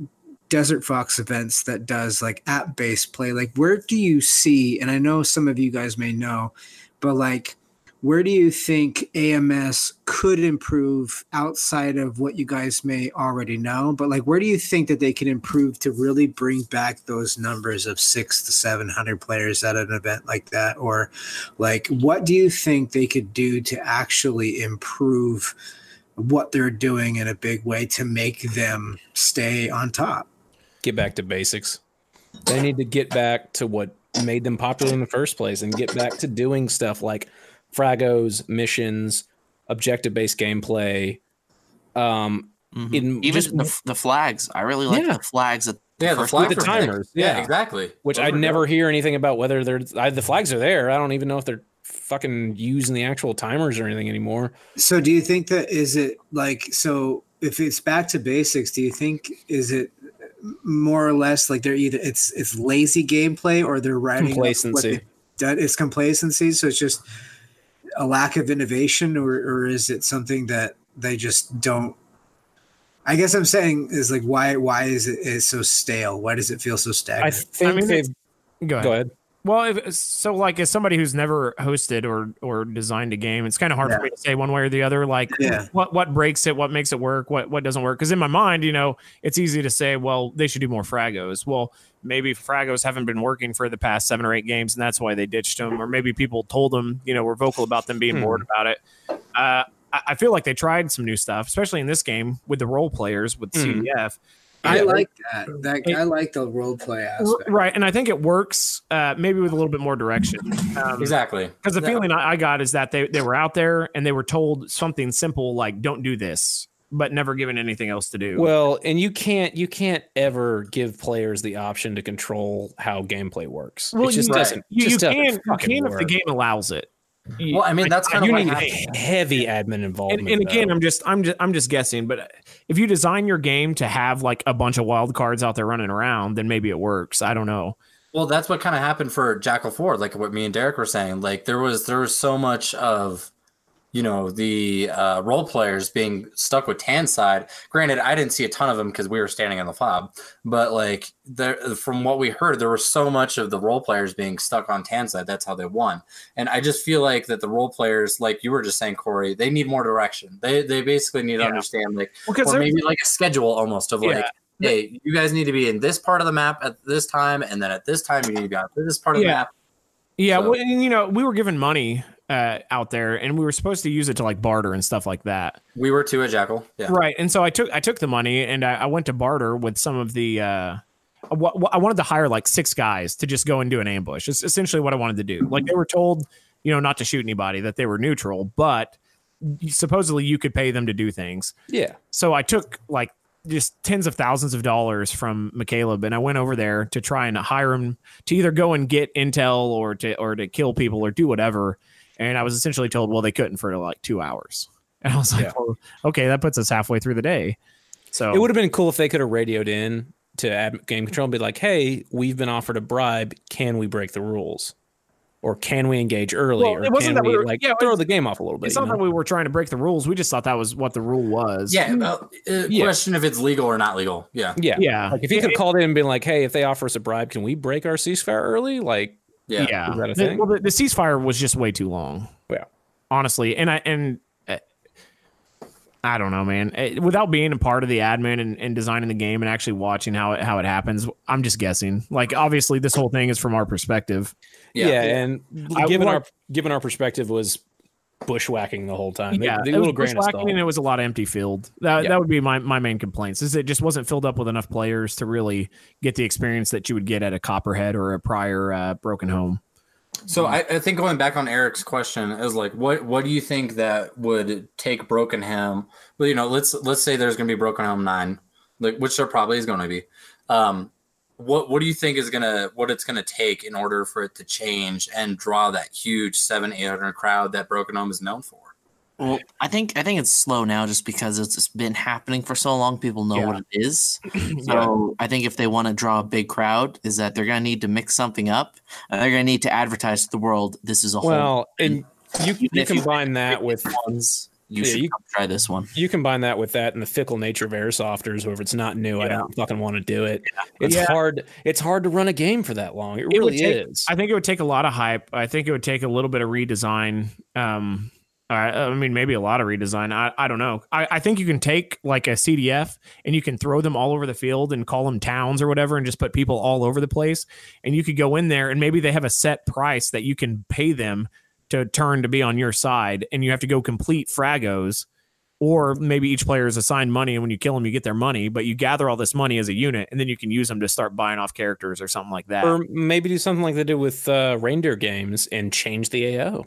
Desert Fox events that does like app based play. Like, where do you see? And I know some of you guys may know, but like where do you think AMS could improve outside of what you guys may already know? But like, where do you think that they can improve to really bring back those numbers of six to seven hundred players at an event like that? Or like, what do you think they could do to actually improve what they're doing in a big way to make them stay on top? get back to basics. They need to get back to what made them popular in the first place and get back to doing stuff like fragos, missions, objective based gameplay. Um, Mhm. in Even just the, the flags. I really like Yeah. the flags. At yeah, the first flags the timers, Yeah, yeah. exactly. which Those I are never good. hear anything about whether they're I, the flags are there. I don't even know if they're fucking using the actual timers or anything anymore. So do you think that is it like so if it's back to basics, do you think is it more or less like they're either it's it's lazy gameplay or they're writing up what Complacency. they've done- it's complacency, so it's just a lack of innovation or or is it something that they just don't I guess I'm saying is like why why is it is so stale? Why does it feel so stagnant? I stagnant? think mean, they've Go ahead. go ahead. Well, if, so like as somebody who's never hosted or or designed a game, it's kind of hard Yeah. for me to say one way or the other. Like, Yeah. what what breaks it, what makes it work, what what doesn't work. Because in my mind, you know, it's easy to say, well, they should do more fragos. Well, maybe fragos haven't been working for the past seven or eight games, and that's why they ditched them. Or maybe people told them, you know, were vocal about them being Hmm. bored about it. Uh, I, I feel like they tried some new stuff, especially in this game with the role players with Hmm. CDF. I Yeah. like that. That I like the role play aspect. Right, and I think it works, uh, maybe with a little bit more direction. Um, Exactly. Because the Yeah. feeling I I got is that they, they were out there and they were told something simple like "Don't do this," but never given anything else to do. Well, and you can't you can't ever give players the option to control how gameplay works. Well, it just you, doesn't. you, you doesn't can you fucking can if the game allows it. Well, I mean, that's kind of you need happened. heavy admin involvement. and, and again, though. I'm just I'm just I'm just guessing, but if you design your game to have like a bunch of wild cards out there running around, then maybe it works. I don't know. Well, that's what kind of happened for Jackal Ford, like what me and Derek were saying. Like there was there was so much of you know the uh, role players being stuck with tan side. Granted, I didn't see a ton of them because we were standing on the fob, but like there, from what we heard, there was so much of the role players being stuck on tan side. That's how they won. And I just feel like that the role players, like you were just saying, Corey, they need more direction. They they basically need to understand like Because or maybe like a schedule almost of like. Hey, you guys need to be in this part of the map at this time, and then at this time you need to be on this part of the map. Yeah, So- well, you know, we were given money uh, out there, and we were supposed to use it to like barter and stuff like that. We were to a Jackal. Yeah. Right. And so I took I took the money and I, I went to barter with some of the. Uh, what, what- I wanted to hire like six guys to just go and do an ambush. It's essentially what I wanted to do. Like they were told, you know, not to shoot anybody, that they were neutral, but supposedly you could pay them to do things. Yeah. So I took like just tens of thousands of dollars from McCaleb and I went over there to try and hire him to either go and get intel or to or to kill people or do whatever. And I was essentially told, well, they couldn't for like two hours. And I was like, Yeah. well, okay, that puts us halfway through the day. So It would have been cool if they could have radioed in to game control and be like, "Hey, we've been offered a bribe. Can we break the rules, or can we engage early, Well, or it wasn't can that we we were- like yeah, throw the game off a little bit?" it's not know? that we were trying to break the rules. We just thought that was what the rule was. Yeah. Uh, uh, Yeah. Question if it's legal or not legal. Yeah. yeah, Yeah. Like if you Yeah, could it- called in and been like, "Hey, if they offer us a bribe, can we break our ceasefire early?" Like, Yeah. yeah. Is that a The- well, the, the ceasefire was just way too long. Yeah. honestly, and I and uh, I don't know, man. Uh, Without being a part of the admin and, and designing the game and actually watching how it how it happens, I'm just guessing. Like, obviously, this whole thing is from our perspective. yeah, Yeah. and I given want- our given our perspective was bushwhacking the whole time. yeah, the, it the was little grain of bushwhacking salt. and it was a lot of empty field. That Yeah. that would be my my main complaints. Is it just wasn't filled up with enough players to really get the experience that you would get at a Copperhead or a prior uh, Broken Home. So I, I think going back on Eric's question is like, what what do you think that would take Broken Home? Well, you know, let's let's say there's going to be Broken Home nine, like which there probably is going to be. Um, what what do you think is gonna what it's gonna take in order for it to change and draw that huge seven eight hundred crowd that Broken Home is known for? Well, I think I think it's slow now just because it's it's been happening for so long. People know Yeah. what it is. <clears throat> So I think if they want to draw a big crowd, is that they're gonna need to mix something up. And they're gonna need to advertise to the world this is a whole. well, and you Even you if you combine that with ones. You Yeah, should you- try this one. you combine that with that and the fickle nature of airsofters, where if it's not new, I don't fucking want to do it. It's Yeah. hard. It's hard to run a game for that long. It, It really take- is. I think it would take a lot of hype. I think it would take a little bit of redesign. Um, I, I mean, maybe a lot of redesign. I, I don't know. I, I think you can take like a CDF and you can throw them all over the field and call them towns or whatever and just put people all over the place. And you could go in there and maybe they have a set price that you can pay them to turn to be on your side. And you have to go complete fragos. Or maybe each player is assigned money, and when you kill them, you get their money. But you gather all this money as a unit, and then you can use them to start buying off characters or something like that. or maybe do something like they did with uh, reindeer games and change the AO.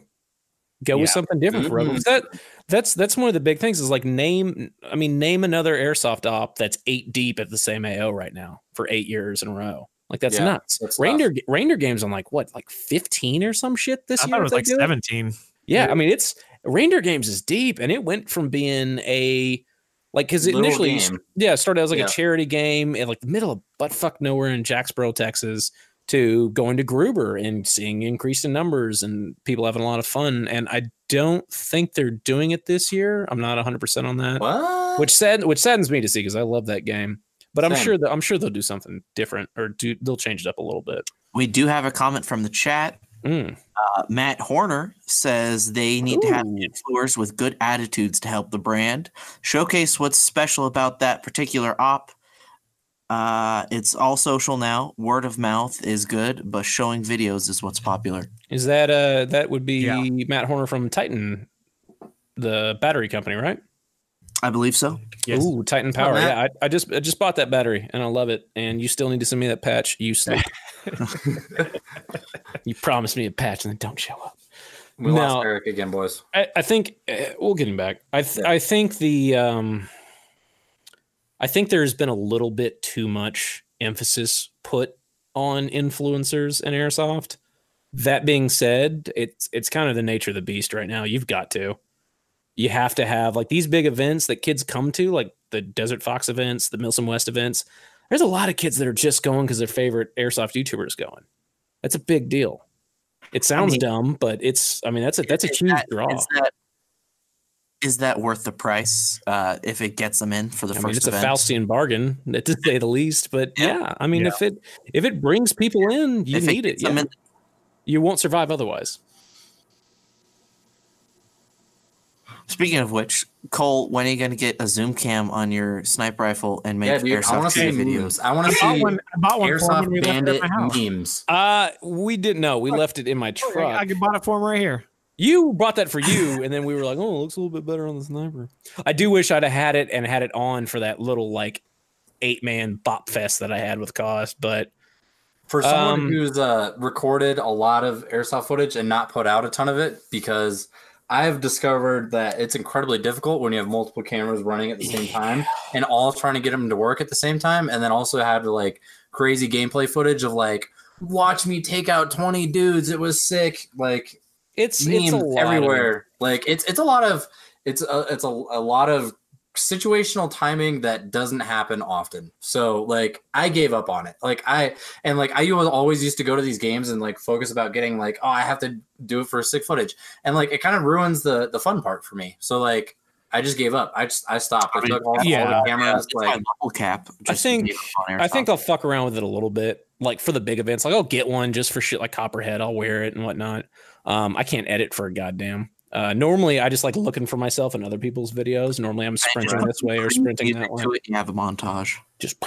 Go with something different for Mhm. them. That that's that's one of the big things. Is like name. I mean, name another airsoft op that's eight deep at the same AO right now for eight years in a row. Like that's Yeah, nuts. that's tough. reindeer reindeer games on like what like fifteen or some shit this I year. thought it was like 17. Yeah, I mean it's Reindeer Games is deep, and it went from being a like because initially, game. yeah, it started as like Yeah. a charity game in like the middle of buttfuck nowhere in Jacksboro, Texas, to going to Gruber and seeing increase in numbers and people having a lot of fun. And I don't think they're doing it this year. I'm not 100 percent on that, What? which sad which saddens me to see because I love that game. But I'm Same. sure that I'm sure they'll do something different or do they'll change it up a little bit. We do have a comment from the chat. Mm. Uh, Matt Horner says they need to have influencers with good attitudes to help the brand. Showcase what's special about that particular op. Uh, it's all social now. Word of mouth is good, but showing videos is what's popular. Is that uh that would be Yeah. Matt Horner from Titan, the battery company, right? I believe so. Yes. Ooh, Titan Power. Matt. yeah, I, I just I just bought that battery and I love it. And you still need to send me that patch. You sleep. <laughs> you promised me a patch and then don't show up. we No. lost Eric again, boys. I, I think uh, we'll get him back. I th- I think the um, I think there's been a little bit too much emphasis put on influencers in airsoft. That being said, it's it's kind of the nature of the beast right now. You've got to, you have to have like these big events that kids come to, like the Desert Fox events, the Milsim West events. There's a lot of kids that are just going because their favorite airsoft YouTuber is going. That's a big deal. It sounds mean- dumb, but it's. I mean, that's a that's a huge that- draw. Is that is that worth the price uh, if it gets them in for the I first mean, it's event? a Faustian bargain, <laughs> to say the least. But Yeah. yeah, I mean, Yeah. if it if it brings people in, you If need it. gets them Yeah. in- You won't survive otherwise. Speaking of which, Cole, when are you going to get a zoom cam on your sniper rifle and make Yeah, dude. I airsoft want to see videos? I want to see one. I bought one for him when airsoft we it at bandit my memes. Uh we didn't know. We left it in my I, truck. I bought it for him right here. You brought that for you, and then we were like, "Oh, it looks a little bit better on the sniper." I do wish I'd have had it and had it on for that little like eight man bop fest that I had with Cost, but For someone Um, who's uh, recorded a lot of airsoft footage and not put out a ton of it, because I've discovered that it's incredibly difficult when you have multiple cameras running at the same time and all trying to get them to work at the same time, and then also have like crazy gameplay footage of like, watch me take out twenty dudes. It was sick. Like it's it's a lot of- everywhere. Like it's it's a lot of it's a it's a, a lot of situational timing that doesn't happen often. So like I gave up on it. Like I and like I was always used to go to these games and like focus about getting like oh I have to do it for sick footage and like it kind of ruins the the fun part for me. So like I just gave up. I just I stopped. I I mean, took all, all yeah, the cameras. It's like level cap. I think- to be on I think. I'll fuck around with it a little bit, like for the big events. Like I'll get one just for shit like Copperhead. I'll wear it and whatnot. Um, I can't edit for a goddamn. Uh, normally, I just like looking for myself in other people's videos. Normally, I'm sprinting this way or sprinting that way. it, you have a montage. Just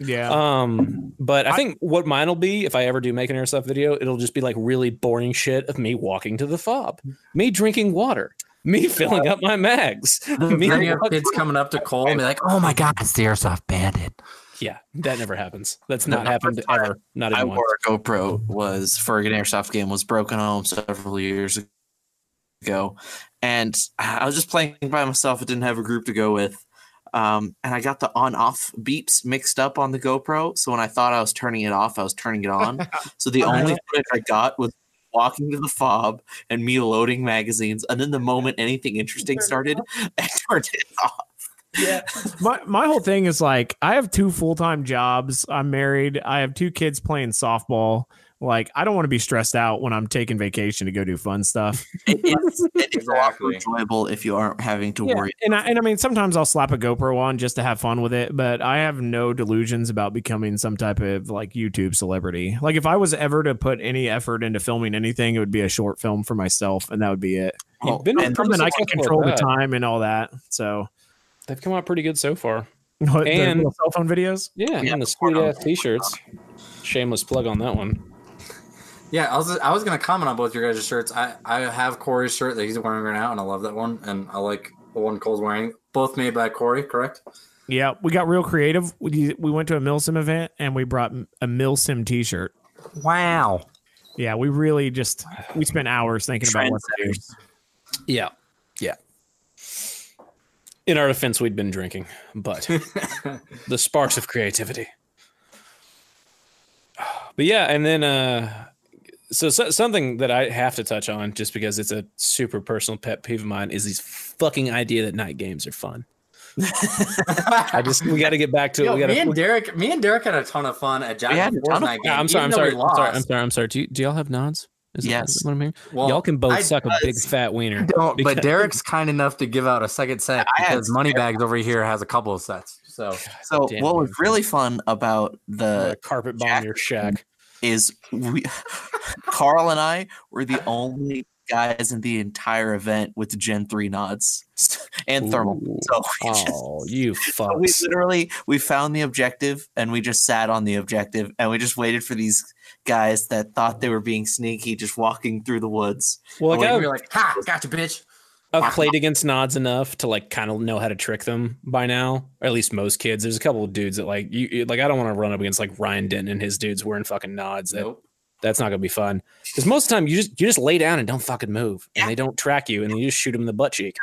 Yeah. Um, but I think what mine will be if I ever do make an airsoft video, it'll just be like really boring shit of me walking to the fob, me drinking water, me filling up my mags. <laughs> me then you have kids coming up to Cole and be like, "Oh my god, it's the airsoft bandit." yeah, that never happens. That's not happened first time ever. Not I even once. wore a GoPro was for an airsoft game was broken home several years ago, and I was just playing by myself. I didn't have a group to go with, um, and I got the on-off beeps mixed up on the GoPro. So when I thought I was turning it off, I was turning it on. <laughs> so the only footage I got was walking to the fob and me loading magazines, and then the moment anything interesting started, <laughs> I turned it off. Yeah. My my whole thing is like I have two full time jobs. I'm married. I have two kids playing softball. Like I don't want to be stressed out when I'm taking vacation to go do fun stuff. <laughs> <laughs> It's, it's more Exactly. enjoyable if you aren't having to Yeah, worry. and I and I mean sometimes I'll slap a GoPro on just to have fun with it, but I have no delusions about becoming some type of like YouTube celebrity. Like if I was ever to put any effort into filming anything, it would be a short film for myself, and that would be it. Oh, You've been and pretty Something I can control the time and all that. So They've come out pretty good so far. What, the And- cell phone videos. Yeah, Yeah, and the sweet ass t-shirts. Shameless plug on that one. Yeah, I was I was gonna comment on both your guys' shirts. I I have Corey's shirt that he's wearing right now, and I love that one, and I like the one Cole's wearing. Both made by Corey, correct? Yeah, we got real creative. We we went to a Milsim event and we brought a Milsim T-shirt. Wow. Yeah, we really just we spent hours thinking about what to do. Yeah. Yeah. In our defense, we'd been drinking, but <laughs> the sparks of creativity. <sighs> But yeah, and then uh so, so something that I have to touch on just because it's a super personal pet peeve of mine is these fucking idea that night games are fun. I just we got to get back to it. We gotta, me and to. Derek, me and Derek had a ton of fun at Jack We had a ton of Fortnite game. I'm sorry. I'm sorry. I'm sorry. I'm sorry. I'm sorry. Do, you, do y'all have nods? Is Yes. that what I'm hearing? Well, y'all can both I- suck a big fat wiener. don't, because- but Derek's kind enough to give out a second set I because Moneybags over here has a couple of sets. So So what was really fun about the carpet bomb Jack- your shack. Is we Carl and I were the only guys in the entire event with Gen 3 nods <laughs> and thermal. Ooh. So we, just, Oh, you <laughs> fuck. we literally we found the objective and we just sat on the objective and we just waited for these guys that thought they were being sneaky just walking through the woods. Well, like Like, I've, we were like, "Ha, gotcha, bitch." I've played against nods enough to like kind of know how to trick them by now, or at least most kids. There's a couple of dudes that like you you- like. I don't want to run up against like Ryan Denton and his dudes wearing fucking nods. That Nope. that's not gonna be fun because most of the time you just you just lay down and don't fucking move, and Yeah. they don't track you, and then you just shoot them in the butt cheek.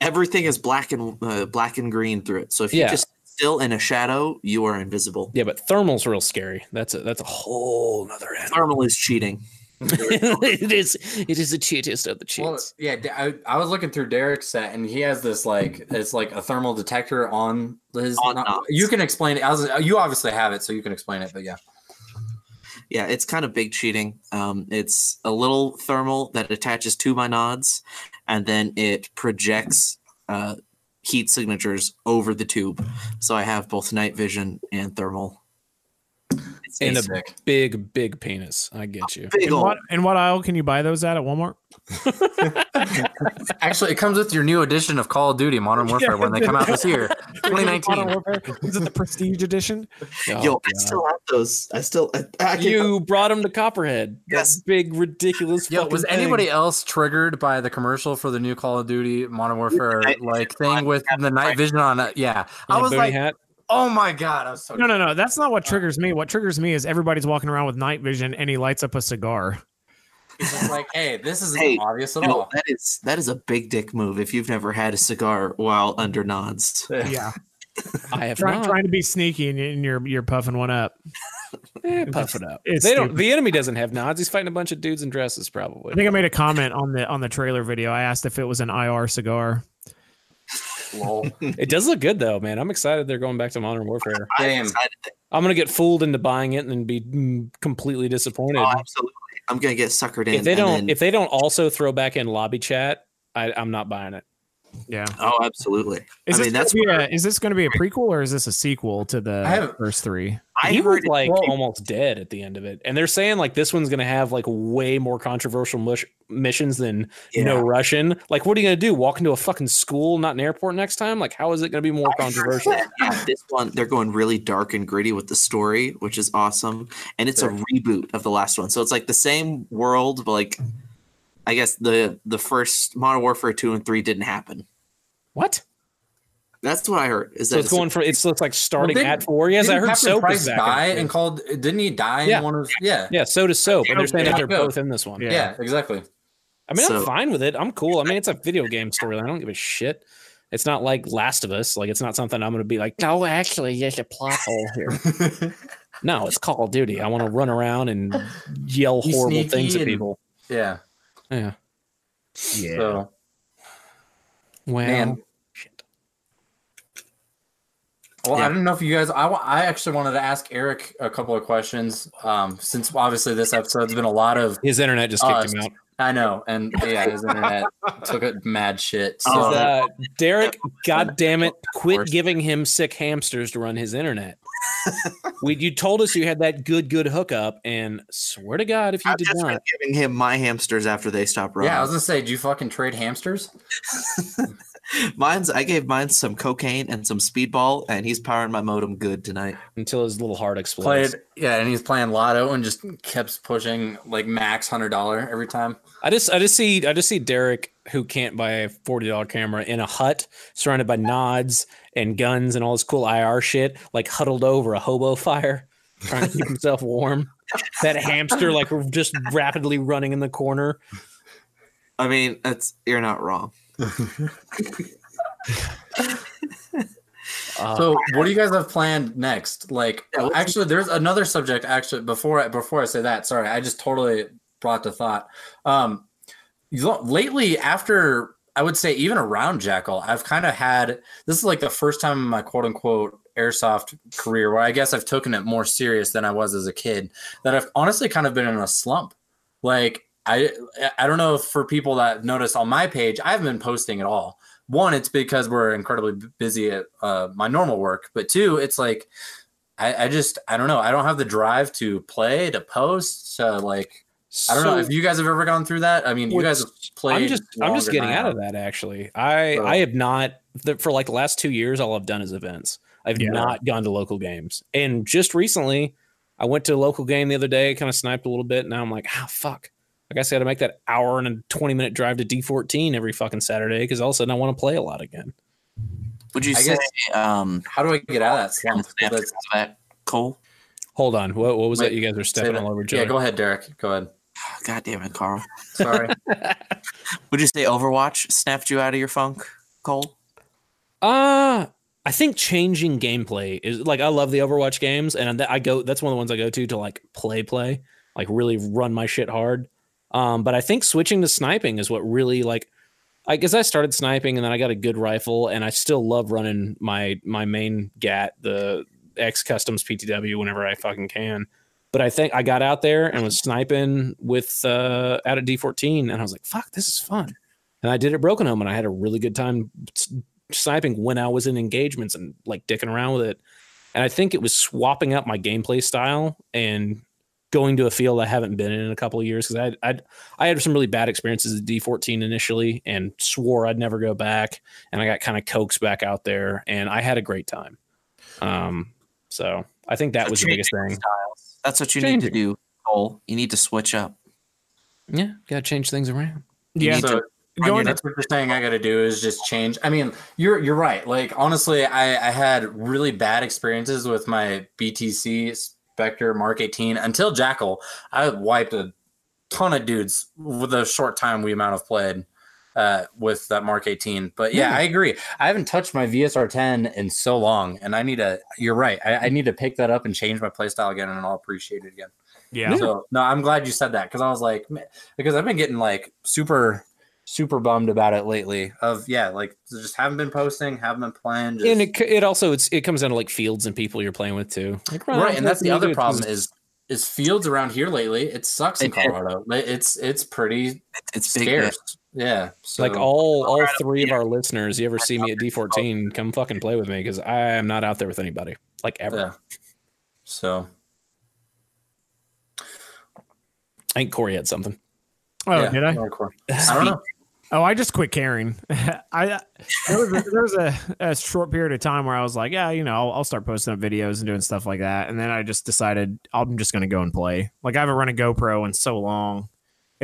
Everything is black and uh, black and green through it. So if you Yeah. just still in a shadow, you are invisible. Yeah, but thermal's real scary. That's a that's a whole nother animal. Thermal is cheating. <laughs> it is <laughs> it is the cheatest of the cheats. Well, yeah, I was looking through Derek's set, and he has this like it's like a thermal detector on his. On not- you can explain it. I was, you obviously have it, so you can explain it. But yeah, Yeah, it's kind of big cheating. Um, it's a little thermal that attaches to my nods, and then it projects uh, heat signatures over the tube. So I have both night vision and thermal. It's And a Sick. big, big penis. I get you. big In what, in what aisle can you buy those at at Walmart? <laughs> Actually, it comes with your new edition of Call of Duty Modern <laughs> Warfare when they come out this year, <laughs> 2019. Is it the Prestige Edition? Oh, Yo, I still have those. I still. I, I can- you brought him to Copperhead. Yes. That big, ridiculous. Yo, was thing. anybody else triggered by the commercial for the new Call of Duty Modern Warfare like thing with the night vision on it? Yeah, On I a was like, hat? Oh my god, I was so No, no, no. That's not what triggers me. What triggers me is everybody's walking around with night vision and he lights up a cigar. It's just like, hey, this isn't Hey, obvious at you know, all. that is that is a big dick move. If you've never had a cigar while under nods, <laughs> Yeah, I have trying, not. trying to be sneaky and, and you're you're puffing one up. Eh, puff it up. It's they don't. The enemy doesn't have nods. He's fighting a bunch of dudes in dresses, probably. I think I made a comment on the on the trailer video. I asked if it was an IR cigar. Lol. <laughs> It does look good though, man. I'm excited they're going back to Modern Warfare. I'm I'm gonna get fooled into buying it and then be mm, completely disappointed. Oh, absolutely. I'm gonna get suckered in. if they don't, then- if they don't also throw back in lobby chat, I, I'm not buying it. Yeah. oh, absolutely. Is I this mean, gonna that's be a, is this going to be a prequel or is this a sequel to the haven't- first three? I he was heard. it- like well- almost dead at the end of it, and they're saying like this one's gonna have like way more controversial mush- missions than No Yeah. Russian. Like, what are you gonna do? Walk into a fucking school, not an airport next time? Like, how is it gonna be more <laughs> controversial? yeah, this one they're going really dark and gritty with the story, which is awesome, and it's a reboot of the last one. So it's like the same world, but like I guess the the first Modern Warfare two and three didn't happen. What? That's what I heard. Is So that it's going for it's looks like starting didn't- at four. Yes, I heard Captain Soap Price is back. die and it. called. Didn't he die Yeah. in one of? Yeah. yeah, so does Soap, and they're saying that they're both in this one. Yeah. Yeah, exactly. I mean, I'm fine with it. I'm cool. I mean, it's a video game storyline. I don't give a shit. It's not like Last of Us. Like, it's not something I'm going to be like, no, actually, there's a plot hole here. <laughs> no, it's Call of Duty. I want to run around and yell Be horrible sneaky things at and- people. yeah. Yeah. Yeah. So Well, Man. shit. Well, Yeah. I don't know if you guys. I, I actually wanted to ask Eric a couple of questions. Um, since obviously this episode's been a lot of. his internet just kicked us. him out. I know, and yeah, his internet took it mad shit. So Uh, Derek, <laughs> God damn it, quit giving him sick hamsters to run his internet. We, you told us you had that good, good hookup, and swear to God, if you I've did just been not, giving him my hamsters after they stopped running. yeah, I was gonna say, do you fucking trade hamsters? <laughs> Mine's I gave mine some cocaine and some speedball, and he's powering my modem good tonight. until his little heart explodes. Played, yeah, and he's playing Lotto and just keeps pushing like max hundred dollar every time. I just, I just see, I just see Derek who can't buy a forty dollar camera in a hut surrounded by nods and guns and all this cool IR shit, like huddled over a hobo fire, trying to keep himself warm. <laughs> That hamster, like just rapidly running in the corner. I mean, that's you're not wrong. <laughs> Uh, So, what do you guys have planned next? Like, Yeah, actually, there's another subject. Actually, before I, before I say that, sorry, I just totally brought to thought. Um, you know, lately, after I would say even around Jackal, I've kind of had this is like the first time in my quote unquote airsoft career where I guess I've taken it more serious than I was as a kid. That I've honestly kind of been in a slump. Like, I I don't know if for people that notice on my page, I haven't been posting at all one, it's because we're incredibly busy at uh, my normal work, but two, it's like I, I just I don't know. I don't have the drive to play to post. To like I don't know if you guys have ever gone through that. I mean, you guys have played. I'm just I'm just getting out of that actually. I So- I have not the, for like the last two years. All I've done is events. I've Yeah. not gone to local games, and just recently, I went to a local game the other day. Kind of sniped a little bit. Now I'm like, ah, fuck. I guess I got to make that hour and a 20 minute drive to D14 every fucking Saturday because all of a sudden I want to play a lot again. Would you I say guess- um How do I get out of that slump? That's- that Cole? Hold on, what what was Wait, that? You guys are say stepping all over each Yeah, go ahead, Derek. Go ahead. <sighs> God damn it, Carl. Sorry. <laughs> Would you say Overwatch snapped you out of your funk, Cole? Uh I think changing gameplay is like I love the Overwatch games, and I go. That's one of the ones I go to to like play, play, like really run my shit hard. Um, but I think switching to sniping is what really like. I guess I started sniping, and then I got a good rifle, and I still love running my my main gat, the X Customs PTW, whenever I fucking can. But I think I got out there and was sniping with uh, out of D14, and I was like, "Fuck, this is fun." And I did it Broken Home, and I had a really good time sniping when I was in engagements and like dicking around with it. And I think it was swapping up my gameplay style and going to a field I haven't been in in a couple of years because I I I had some really bad experiences at D14 initially and swore I'd never go back, and I got kind of coaxed back out there, and I had a great time. Um, so I think that was the biggest thing. Styles. That's what you need to do, Cole. You need to switch up. Yeah, got to change things around. Yeah, So going that's what you're saying. I got to do is just change. I mean, you're you're right. Like honestly, I I had really bad experiences with my BTC Spectre Mark 18 until Jackal. I wiped a ton of dudes with a short time we amount of played uh, with that Mark 18. But yeah, I agree. I haven't touched my VSR 10 in so long, and I need to. You're right. I, I need to pick that up and change my playstyle again, and I'll appreciate it again. yeah. So no, I'm glad you said that because I was like, man, because I've been getting like super, super bummed about it lately. Of yeah, like just haven't been posting, haven't been playing, just, and it it also it's it comes down to like fields and people you're playing with too. Like, well, right. And that's the other it's problem is is fields around here lately. It sucks in It- it- Colorado. It- It's it's pretty It's big. scarce. Yeah. So, like all all three of our listeners. You ever see me at D14? Come fucking play with me because I am not out there with anybody like ever. yeah. So I think Corey had something. Oh, yeah, did I? hardcore. <laughs> I don't know. Oh, I just quit caring. <laughs> I there was, a, there was a, a short period of time where I was like, yeah, you know, I'll, I'll start posting up videos and doing stuff like that, and then I just decided I'm just going to go and play. Like I haven't run a GoPro in so long,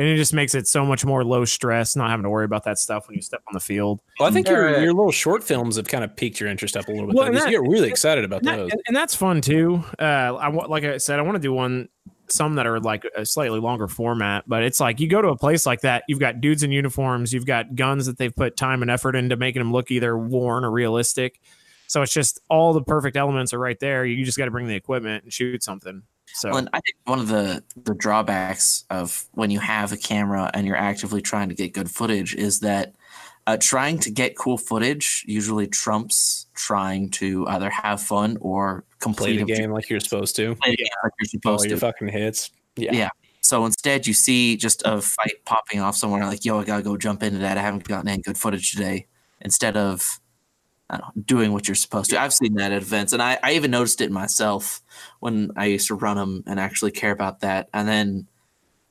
and it just makes it so much more low stress, not having to worry about that stuff when you step on the field. Well, I think Yeah, your right. your little short films have kind of piqued your interest up a little bit. Well, though, and 'cause that- you get really excited about And, that- those. and- and that's fun too. Uh, I like I said, I want to do one some that are like a slightly longer format, but it's like you go to a place like that, you've got dudes in uniforms, you've got guns that they've put time and effort into making them look either worn or realistic. So it's just all the perfect elements are right there. You just got to bring the equipment and shoot something. So Well, and I think one of the the drawbacks of when you have a camera and you're actively trying to get good footage is that uh, trying to get cool footage usually trumps trying to either have fun or Play complete the a- game like you're supposed to. play the game like you're All supposed your to. fucking hits. Yeah. Yeah. So instead, you see just a fight popping off somewhere, like, yo, I gotta go jump into that. I haven't gotten any good footage today. Instead of know, doing what you're supposed to. I've seen that at events, and I, I even noticed it myself when I used to run them and actually care about that. And then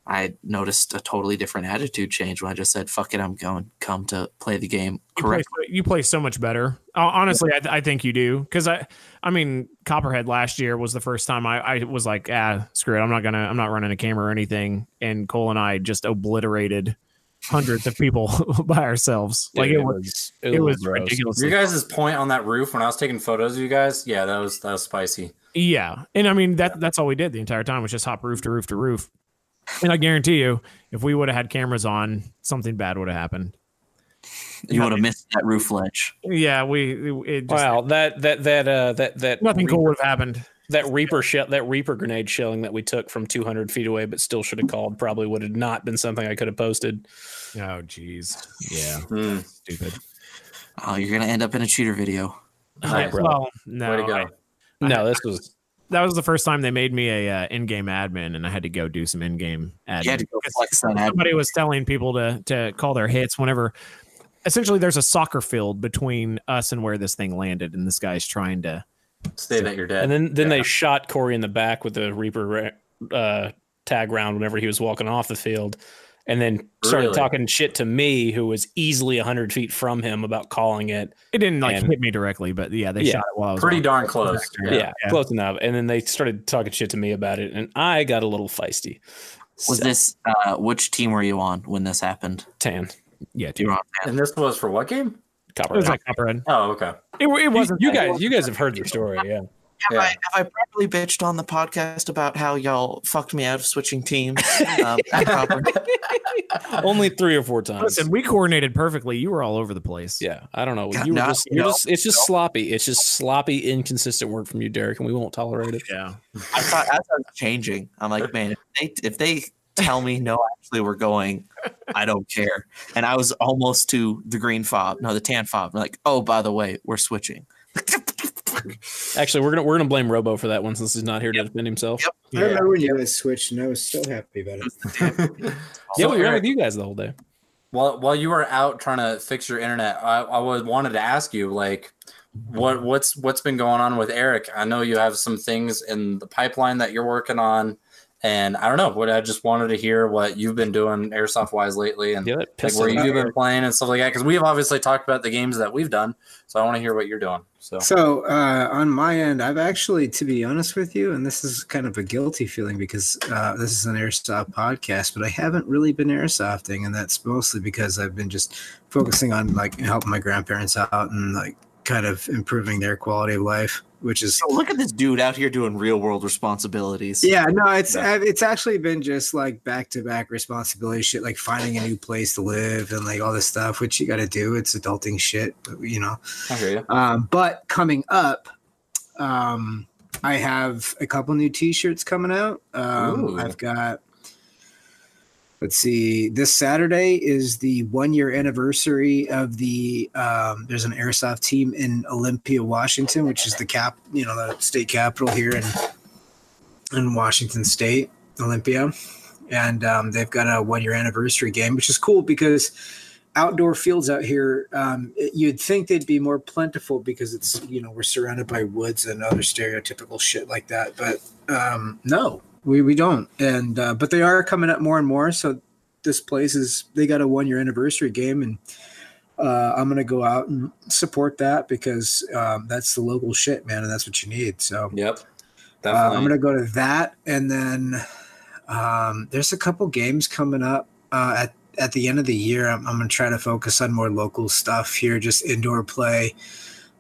I noticed a totally different attitude change when I just said, fuck it, I'm going, come to play the game you play, you play so much better. Honestly, I, I think you do because I, I mean, Copperhead last year was the first time I, I was like, ah, screw it, I'm not gonna, I'm not running a camera or anything. And Cole and I just obliterated hundreds of people <laughs> by ourselves. Like Dude, it was, it it was gross. ridiculous. Your guys' point on that roof when I was taking photos of you guys, yeah, that was that was spicy. Yeah, and I mean that that's all we did the entire time was just hop roof to roof to roof. And I guarantee you, if we would have had cameras on, something bad would have happened. You would have missed that roof ledge. Yeah, we it just, Wow, that that that uh that that nothing cool would have happened. That Reaper shell that Reaper grenade shelling that we took from 200 feet away, but still should have called. Probably would have not been something I could have posted. Oh, jeez. Yeah, Hmm. stupid. Oh, you're gonna end up in a cheater video. Nice. Well, no, Way to go. I- No, this was that was the first time they made me a uh, in-game admin, and I had to go do some in-game admin. You had to go flex that ad. Somebody was telling people to to call their hits whenever. Essentially, there's a soccer field between us and where this thing landed, and this guy's trying to. Stay that you're dead. and then then they shot Corey in the back with the Reaper uh, tag round whenever he was walking off the field, and then started Really? talking shit to me, who was easily 100 feet from him about calling it. It didn't like And- hit me directly, but yeah, they Yeah. shot it while I was Pretty darn close. Yeah, Yeah. close enough. And then they started talking shit to me about it, and I got a little feisty. Was So- this uh, which team were you on when this happened? tan Yeah, You were on And this was for what game? Copper? It was like Copperhead. Oh, okay. It, it wasn't. you guys, you guys have heard the story, yeah. Have, Yeah. I, have I properly bitched on the podcast about how y'all fucked me out of switching teams? <laughs> um. <laughs> Only three or four times. Listen, we coordinated perfectly. You were all over the place. Yeah, I don't know. Yeah, You were no, just, you're no, just, it's just sloppy. It's just sloppy, inconsistent work from you, Derek, and we won't tolerate it. Yeah. I thought as I was changing, I'm like, man, if they, if they tell me no, actually we're going, I don't care. And I was almost to the green fob, no, the tan fob. Like, oh, by the way, we're switching. <laughs> Actually, we're gonna we're gonna blame Robo for that one since he's not here to defend himself. Yep. I remember when you guys switched, and I was so happy about it. <laughs> <laughs> Yeah, we were Eric, with you guys the whole day. While while you were out trying to fix your internet, I, I was wanted to ask you like what what's what's been going on with Eric? I know you have some things in the pipeline that you're working on, and I don't know. What I just wanted to hear what you've been doing airsoft wise lately, and Yeah, like where you've off. been playing and stuff like that. Because we've obviously talked about the games that we've done, so I want to hear what you're doing. So So uh, on my end, I've actually, to be honest with you, and this is kind of a guilty feeling because uh, this is an airsoft podcast, but I haven't really been airsofting, and that's mostly because I've been just focusing on like helping my grandparents out and like kind of improving their quality of life, which is So look at this dude out here doing real world responsibilities. yeah, no, it's Yeah. It's actually been just like back to back responsibility shit, like finding a new place to live and like all this stuff, which you got to do. It's adulting shit, but, you know. I hear you. Um, but coming up, um, I have a couple new T-shirts coming out. Um, I've got. Let's see. This Saturday is the one year anniversary of the. Um, there's an airsoft team in Olympia, Washington, which is the cap, you know, the state capital here in in Washington State, Olympia, and um, they've got a one year anniversary game, which is cool because outdoor fields out here um, it- you'd think they'd be more plentiful because it's you know we're surrounded by woods and other stereotypical shit like that but um, no we, we don't. And uh, but they are coming up more and more. So this place is they got a one year anniversary game and uh, i'm gonna go out and support that because um, that's the local shit man and that's what you need. So Yep. uh, I'm gonna go to that, and then um, there's a couple games coming up uh, at at the end of the year. I'm, I'm gonna try to focus on more local stuff here, just indoor play,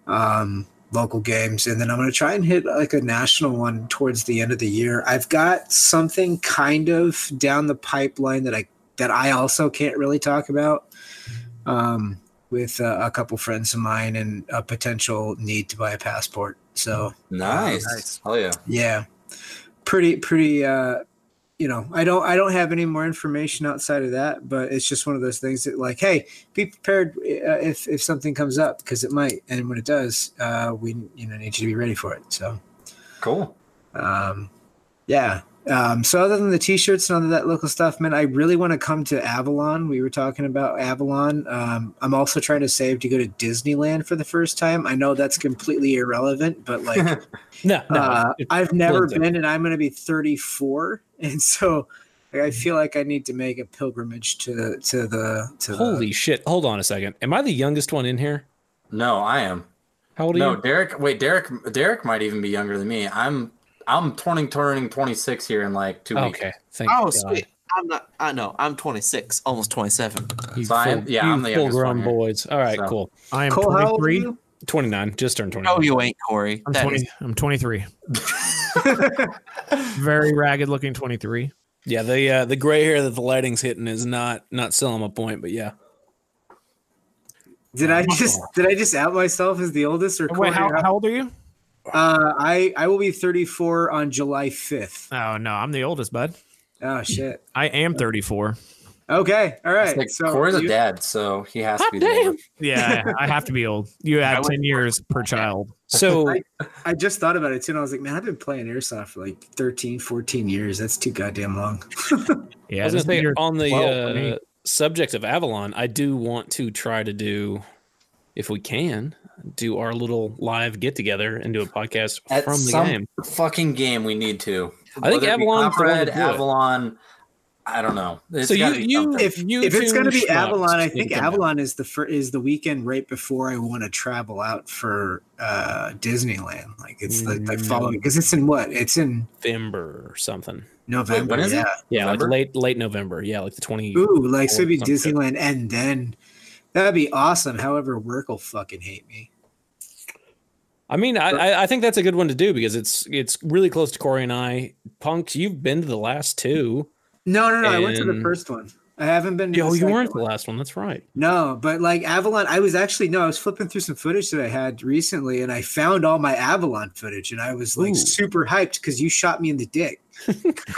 um, local games, and then I'm gonna try and hit like a national one towards the end of the year. I've got something kind of down the pipeline that I that I also can't really talk about. Um, with uh, a couple friends of mine and a potential need to buy a passport. So nice. nice. Hell yeah. yeah pretty pretty uh you know i don't i don't have any more information outside of that but it's just one of those things that like hey be prepared uh, if if something comes up because it might and when it does uh we you know need you to be ready for it so Cool. um yeah um so other than the t-shirts and all of that local stuff man i really want to come to avalon we were talking about avalon um i'm also trying to save to go to disneyland for the first time i know that's completely irrelevant but <laughs> like No, no. uh, I've never Lindsay. been, and I'm going to be 34, <laughs> and so like, I feel like I need to make a pilgrimage to to the to Holy shit! Hold on a second. Am I the youngest one in here? no, I am. How old are No, you? No, Derek. Wait, Derek. Derek might even be younger than me. I'm. I'm turning turning 26 here in like two weeks. Okay, thank Oh, God. sweet. I'm not. I know. I'm 26, almost 27. You So I am- yeah, you I'm the youngest one full-grown here. boys. All right, So- cool. I am Cole, how old are 23. you? 29, just turned 29. No, you ain't, Corey. I'm That 20. is- I'm 23. <laughs> Very ragged looking 23. Yeah, the uh, the gray hair that the lighting's hitting is not not selling my point, but yeah. Did I just did I just out myself as the oldest or Wait, how, Corey? how old are you? Uh, I I will be 34 on July 5th. Oh, no, I'm the oldest, bud. Oh shit. I am 34. Okay, all right. Like so Corey's a dad, so he has to be. the damn. older. Yeah, I have to be old. You <laughs> I have 10 years <laughs> per child. So <laughs> I just thought about it too, and I was like, man, I've been playing airsoft for like 13, 14 years. That's too goddamn long. Yeah, I was gonna say on the 12 uh, subject of Avalon, I do want to try to do, if we can, do our little live get together and do a podcast At from the some game. fucking game, we need to. I think Whether it be Avalon's the one to Copperhead, do it. Avalon. I don't know. It's So you- you- if You if it's going to be Avalon, I think come down. Avalon is the fir- is the weekend right before I want to travel out for uh Disneyland. Like it's like, like Mm. following because it's in what? It's in November or something. November. when is it? yeah. Yeah, November? like late late November. Yeah, like the twenty. Ooh, like so it'd be Disneyland and then that'd be awesome. However, work will fucking hate me. I mean, I I- think that's a good one to do because it's it's really close to Corey and I. Punks, you've been to the last two. No, no, no. I went to the first one. I haven't been. To Oh, the you weren't the last one. That's right. No, but like Avalon, I was actually no, I was flipping through some footage that I had recently, and I found all my Avalon footage, and I was like Ooh. super hyped because you shot me in the dick. <laughs>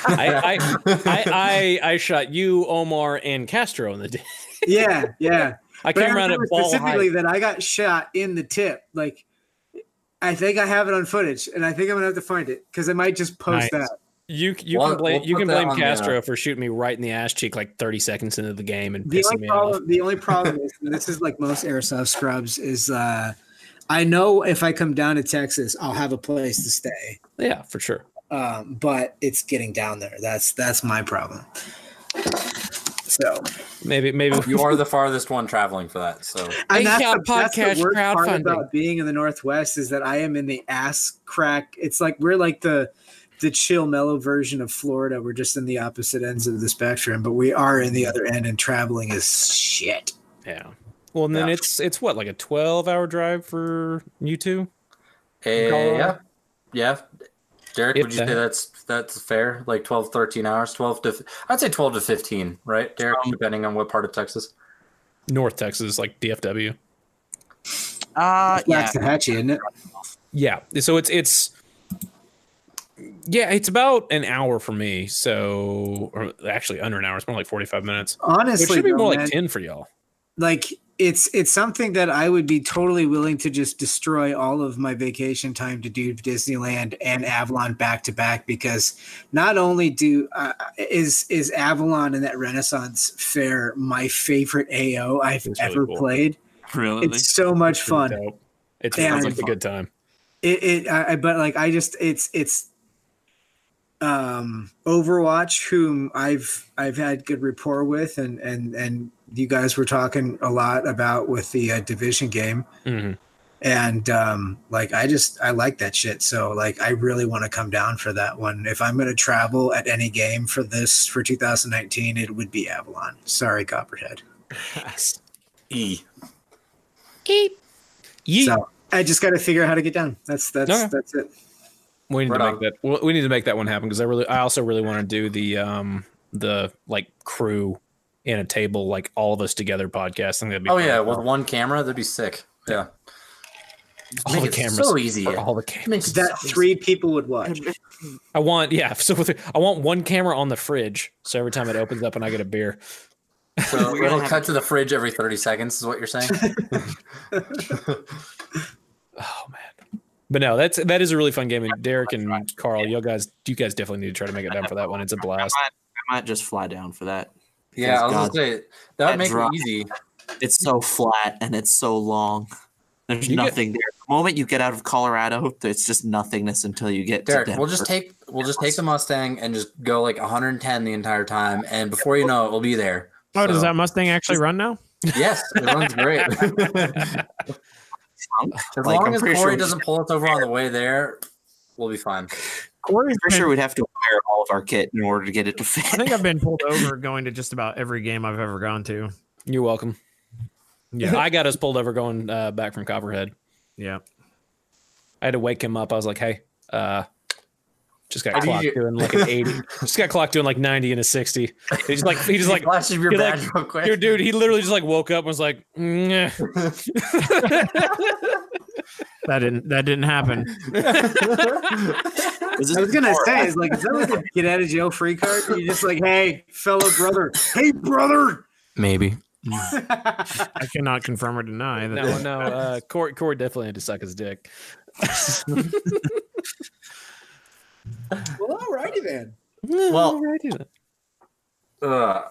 I I, I I I shot you, Omar, and Castro in the dick. Yeah, yeah. <laughs> I But I around at ball specifically height. that I got shot in the tip. Like I think I have it on footage, and I think I'm gonna have to find it because I might just post Nice. that. You you We'll- can blame we'll you can blame on the, Castro uh, for shooting me right in the ass cheek like 30 seconds into the game and The pissing only me off. problem, the only problem is, and this is like most airsoft scrubs, is uh, I know if I come down to Texas, I'll have a place to stay. Yeah, for sure. um, but it's getting down there. That's that's my problem. So Maybe maybe You are the farthest one traveling for that. So and that's, Account the, that's the podcast worst part about being in the Northwest is that I am in the ass crack. It's like we're like the the chill, mellow version of Florida. We're just in the opposite ends of the spectrum, but we are in the other end, and traveling is shit. yeah. Well, and then Yeah. it's it's what like a 12 hour drive for you two. Eh, Colorado? yeah, yeah. Derek, If would you that- say that's that's fair? Like 12, 13 hours, twelve to I'd say twelve to fifteen, right, Derek? Um, depending on what part of Texas. North Texas, like DFW. Uh, yeah. Waxahachie, isn't it? Yeah. So it's it's yeah, it's about an hour for me. So or actually under an hour. It's more like 45 minutes. Honestly, It Honestly, should be though, more man, like 10 for y'all. like it's it's something that I would be totally willing to just destroy all of my vacation time to do Disneyland and Avalon back to back because not only do uh, is is Avalon and that Renaissance Fair my favorite AO I've really ever cool. played. Really? It's so much It's fun. dope. It sounds it's like a good time. It, it I, I- but like I just it's it's um Overwatch whom I've I've had good rapport with and and and you guys were talking a lot about with the uh, division game Mhm. and um like I just I like that shit so like I really want to come down for that one if I'm going to travel at any game for this for 2019 it would be Avalon sorry Copperhead <laughs> E. Yeet. so I just got to figure out how to get down that's that's Okay. that's it We need Right to on. make that. We need to make that one happen because I really, I also really want to do the um the like crew in a table, like all of us together podcast. I think that'd be Oh fun. yeah, with one camera, that'd be sick. Yeah. all Make the it cameras, so easy. for all the cameras. Makes it that so easy. three people would watch I want yeah. <laughs> So with, I want one camera on the fridge, so every time it opens up and I get a beer. So We're it'll cut to the fridge every thirty seconds. Is what you're saying? <laughs> <laughs> Oh man. But no, that's that is a really fun game. And Derek and Carl, you guys, you guys definitely need to try to make it down for that one. It's a blast. I might just fly down for that. Yeah, I was God. gonna say that would make drop. it easy. It's so flat and it's so long. There's You get- nothing there. The moment you get out of Colorado, there's just nothingness until you get Derek, to we'll just take we'll just take the Mustang and just go like 110 the entire time, and before you know it, we'll be there. Oh, does that Mustang actually run now? Yes, it runs great. <laughs> as Like, long I'm as pretty Corey sure- doesn't pull us over on the way there, we'll be fine. Corey's I'm been- sure we'd have to wire all of our kit in order to get it to fit. I think I've been pulled <laughs> over going to just about every game I've ever gone to. You're welcome. Yeah. I got us pulled over going uh, back from Copperhead. Yeah. I had to wake him up. I was like, "Hey, uh, just got clocked you- doing like an eighty. <laughs> just got clocked doing like ninety and a sixty. He's like, he just like, flashes your you're like- badge real quick. dude, dude. He literally just like woke up and was like, "Nyeh." <laughs> That didn't that didn't happen. <laughs> I was gonna before- say, is like, is that like a get out of jail free card? You're just like, hey, fellow brother, hey, brother. Maybe. I cannot confirm or deny that. no, no. Uh, Corey, Corey definitely had to suck his dick. <laughs> Well, alrighty then. Well- Alrighty then. Uh,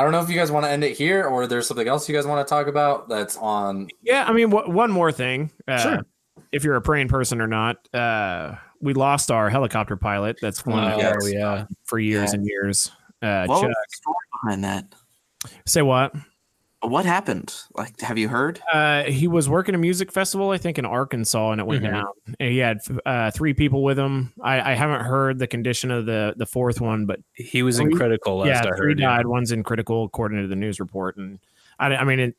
I don't know if you guys want to end it here or there's something else you guys want to talk about that's on. Yeah, I mean, wh- one more thing. Uh, Sure. If you're a praying person or not, uh, we lost our helicopter pilot that's flown Oh, yes. yeah. for years Yeah. and years. Uh, What Chuck, was the story behind that? say what? What happened? Like, have you heard? Uh, he was working a music festival, I think, in Arkansas, and it went Mhm. down. And he had uh, three people with him. I, I haven't heard the condition of the the fourth one, but He was in critical last yeah, I three heard. yeah. died. One's in critical, according to the news report. And I, I mean, it,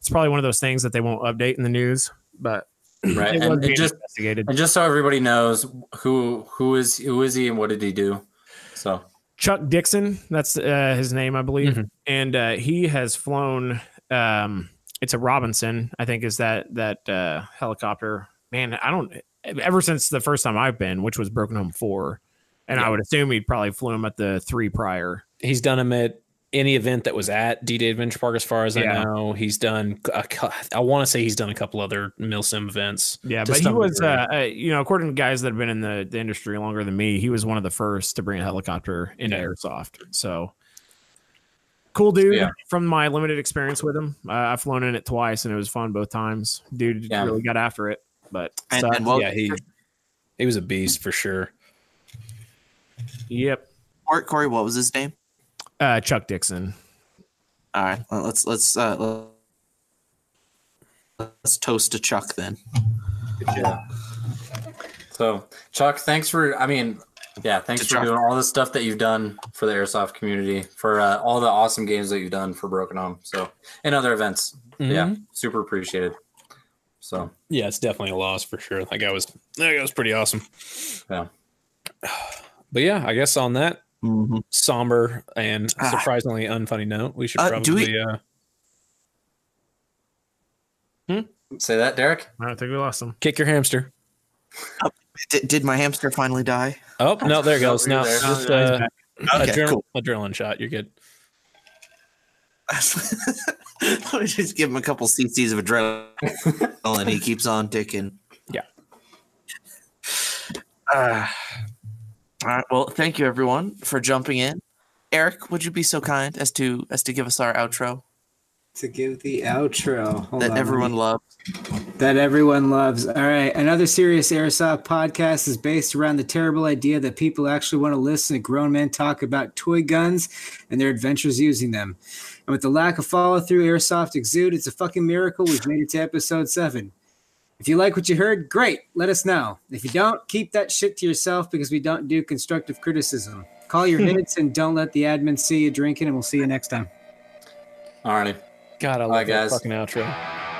it's probably one of those things that they won't update in the news, but <clears throat> Right. And, and just investigated. and just so everybody knows who who is who is he and what did he do. So Chuck Dixon, that's uh, his name, I believe, Mhm. and uh, he has flown. Um, it's a Robinson, I think, is that that uh, helicopter. Man, I don't. Ever since the first time I've been, which was Broken Home Four, and I would assume he'd probably flew him at the three prior. He's done him at any event that was at D Day Adventure Park, as far as Yeah. I know. He's done. A, cou- I want to say he's done a couple other Milsim events. Yeah, but he was, uh, you know, according to guys that have been in the, the industry longer than me, he was one of the first to bring a helicopter into Yeah. airsoft. So cool dude. Yeah. From my limited experience with him, uh, I've flown in it twice and it was fun both times. Dude Yeah. really got after it. But And, and well, yeah, he he was a beast for sure. yep, Corey, Corey, what was his name? Uh, Chuck Dixon. All right, well, let's let's uh, let's toast to Chuck then. Yeah. So, Chuck, thanks for. I mean, yeah, thanks To for Chuck. doing all the stuff that you've done for the airsoft community, for uh, all the awesome games that you've done for Broken Home, so and other events. Yeah, Mhm. super appreciated. So, yeah, it's definitely a loss for sure. That guy was that guy was pretty awesome. yeah, <sighs> But yeah, I guess on that Mm-hmm. somber and Ah. surprisingly unfunny note, we should Uh, probably do we- uh, say that, Derek. I don't think we lost him. kick your hamster. Did, did my hamster finally die? Oh no, there it goes. you're No, there. just uh. Okay, adrenaline, cool. adrenaline shot. You're good. <laughs> Let me just give him a couple cc's of adrenaline, and he keeps on ticking. Yeah. Uh, all right. Well, thank you everyone for jumping in. Eric, would you be so kind as to as to give us our outro To give the outro Hold that on, everyone me- loves? that everyone loves. All right, another serious airsoft podcast is based around the terrible idea that people actually want to listen to grown men talk about toy guns and their adventures using them. And with the lack of follow through airsoft exude, it's a fucking miracle we've made it to episode seven. If you like what you heard, great. Let us know. If you don't, keep that shit to yourself because we don't do constructive criticism. Call your <laughs> hits and don't let the admin see you drinking, and we'll see you next time. Alrighty. God, I love Bye, that guys. fucking outro.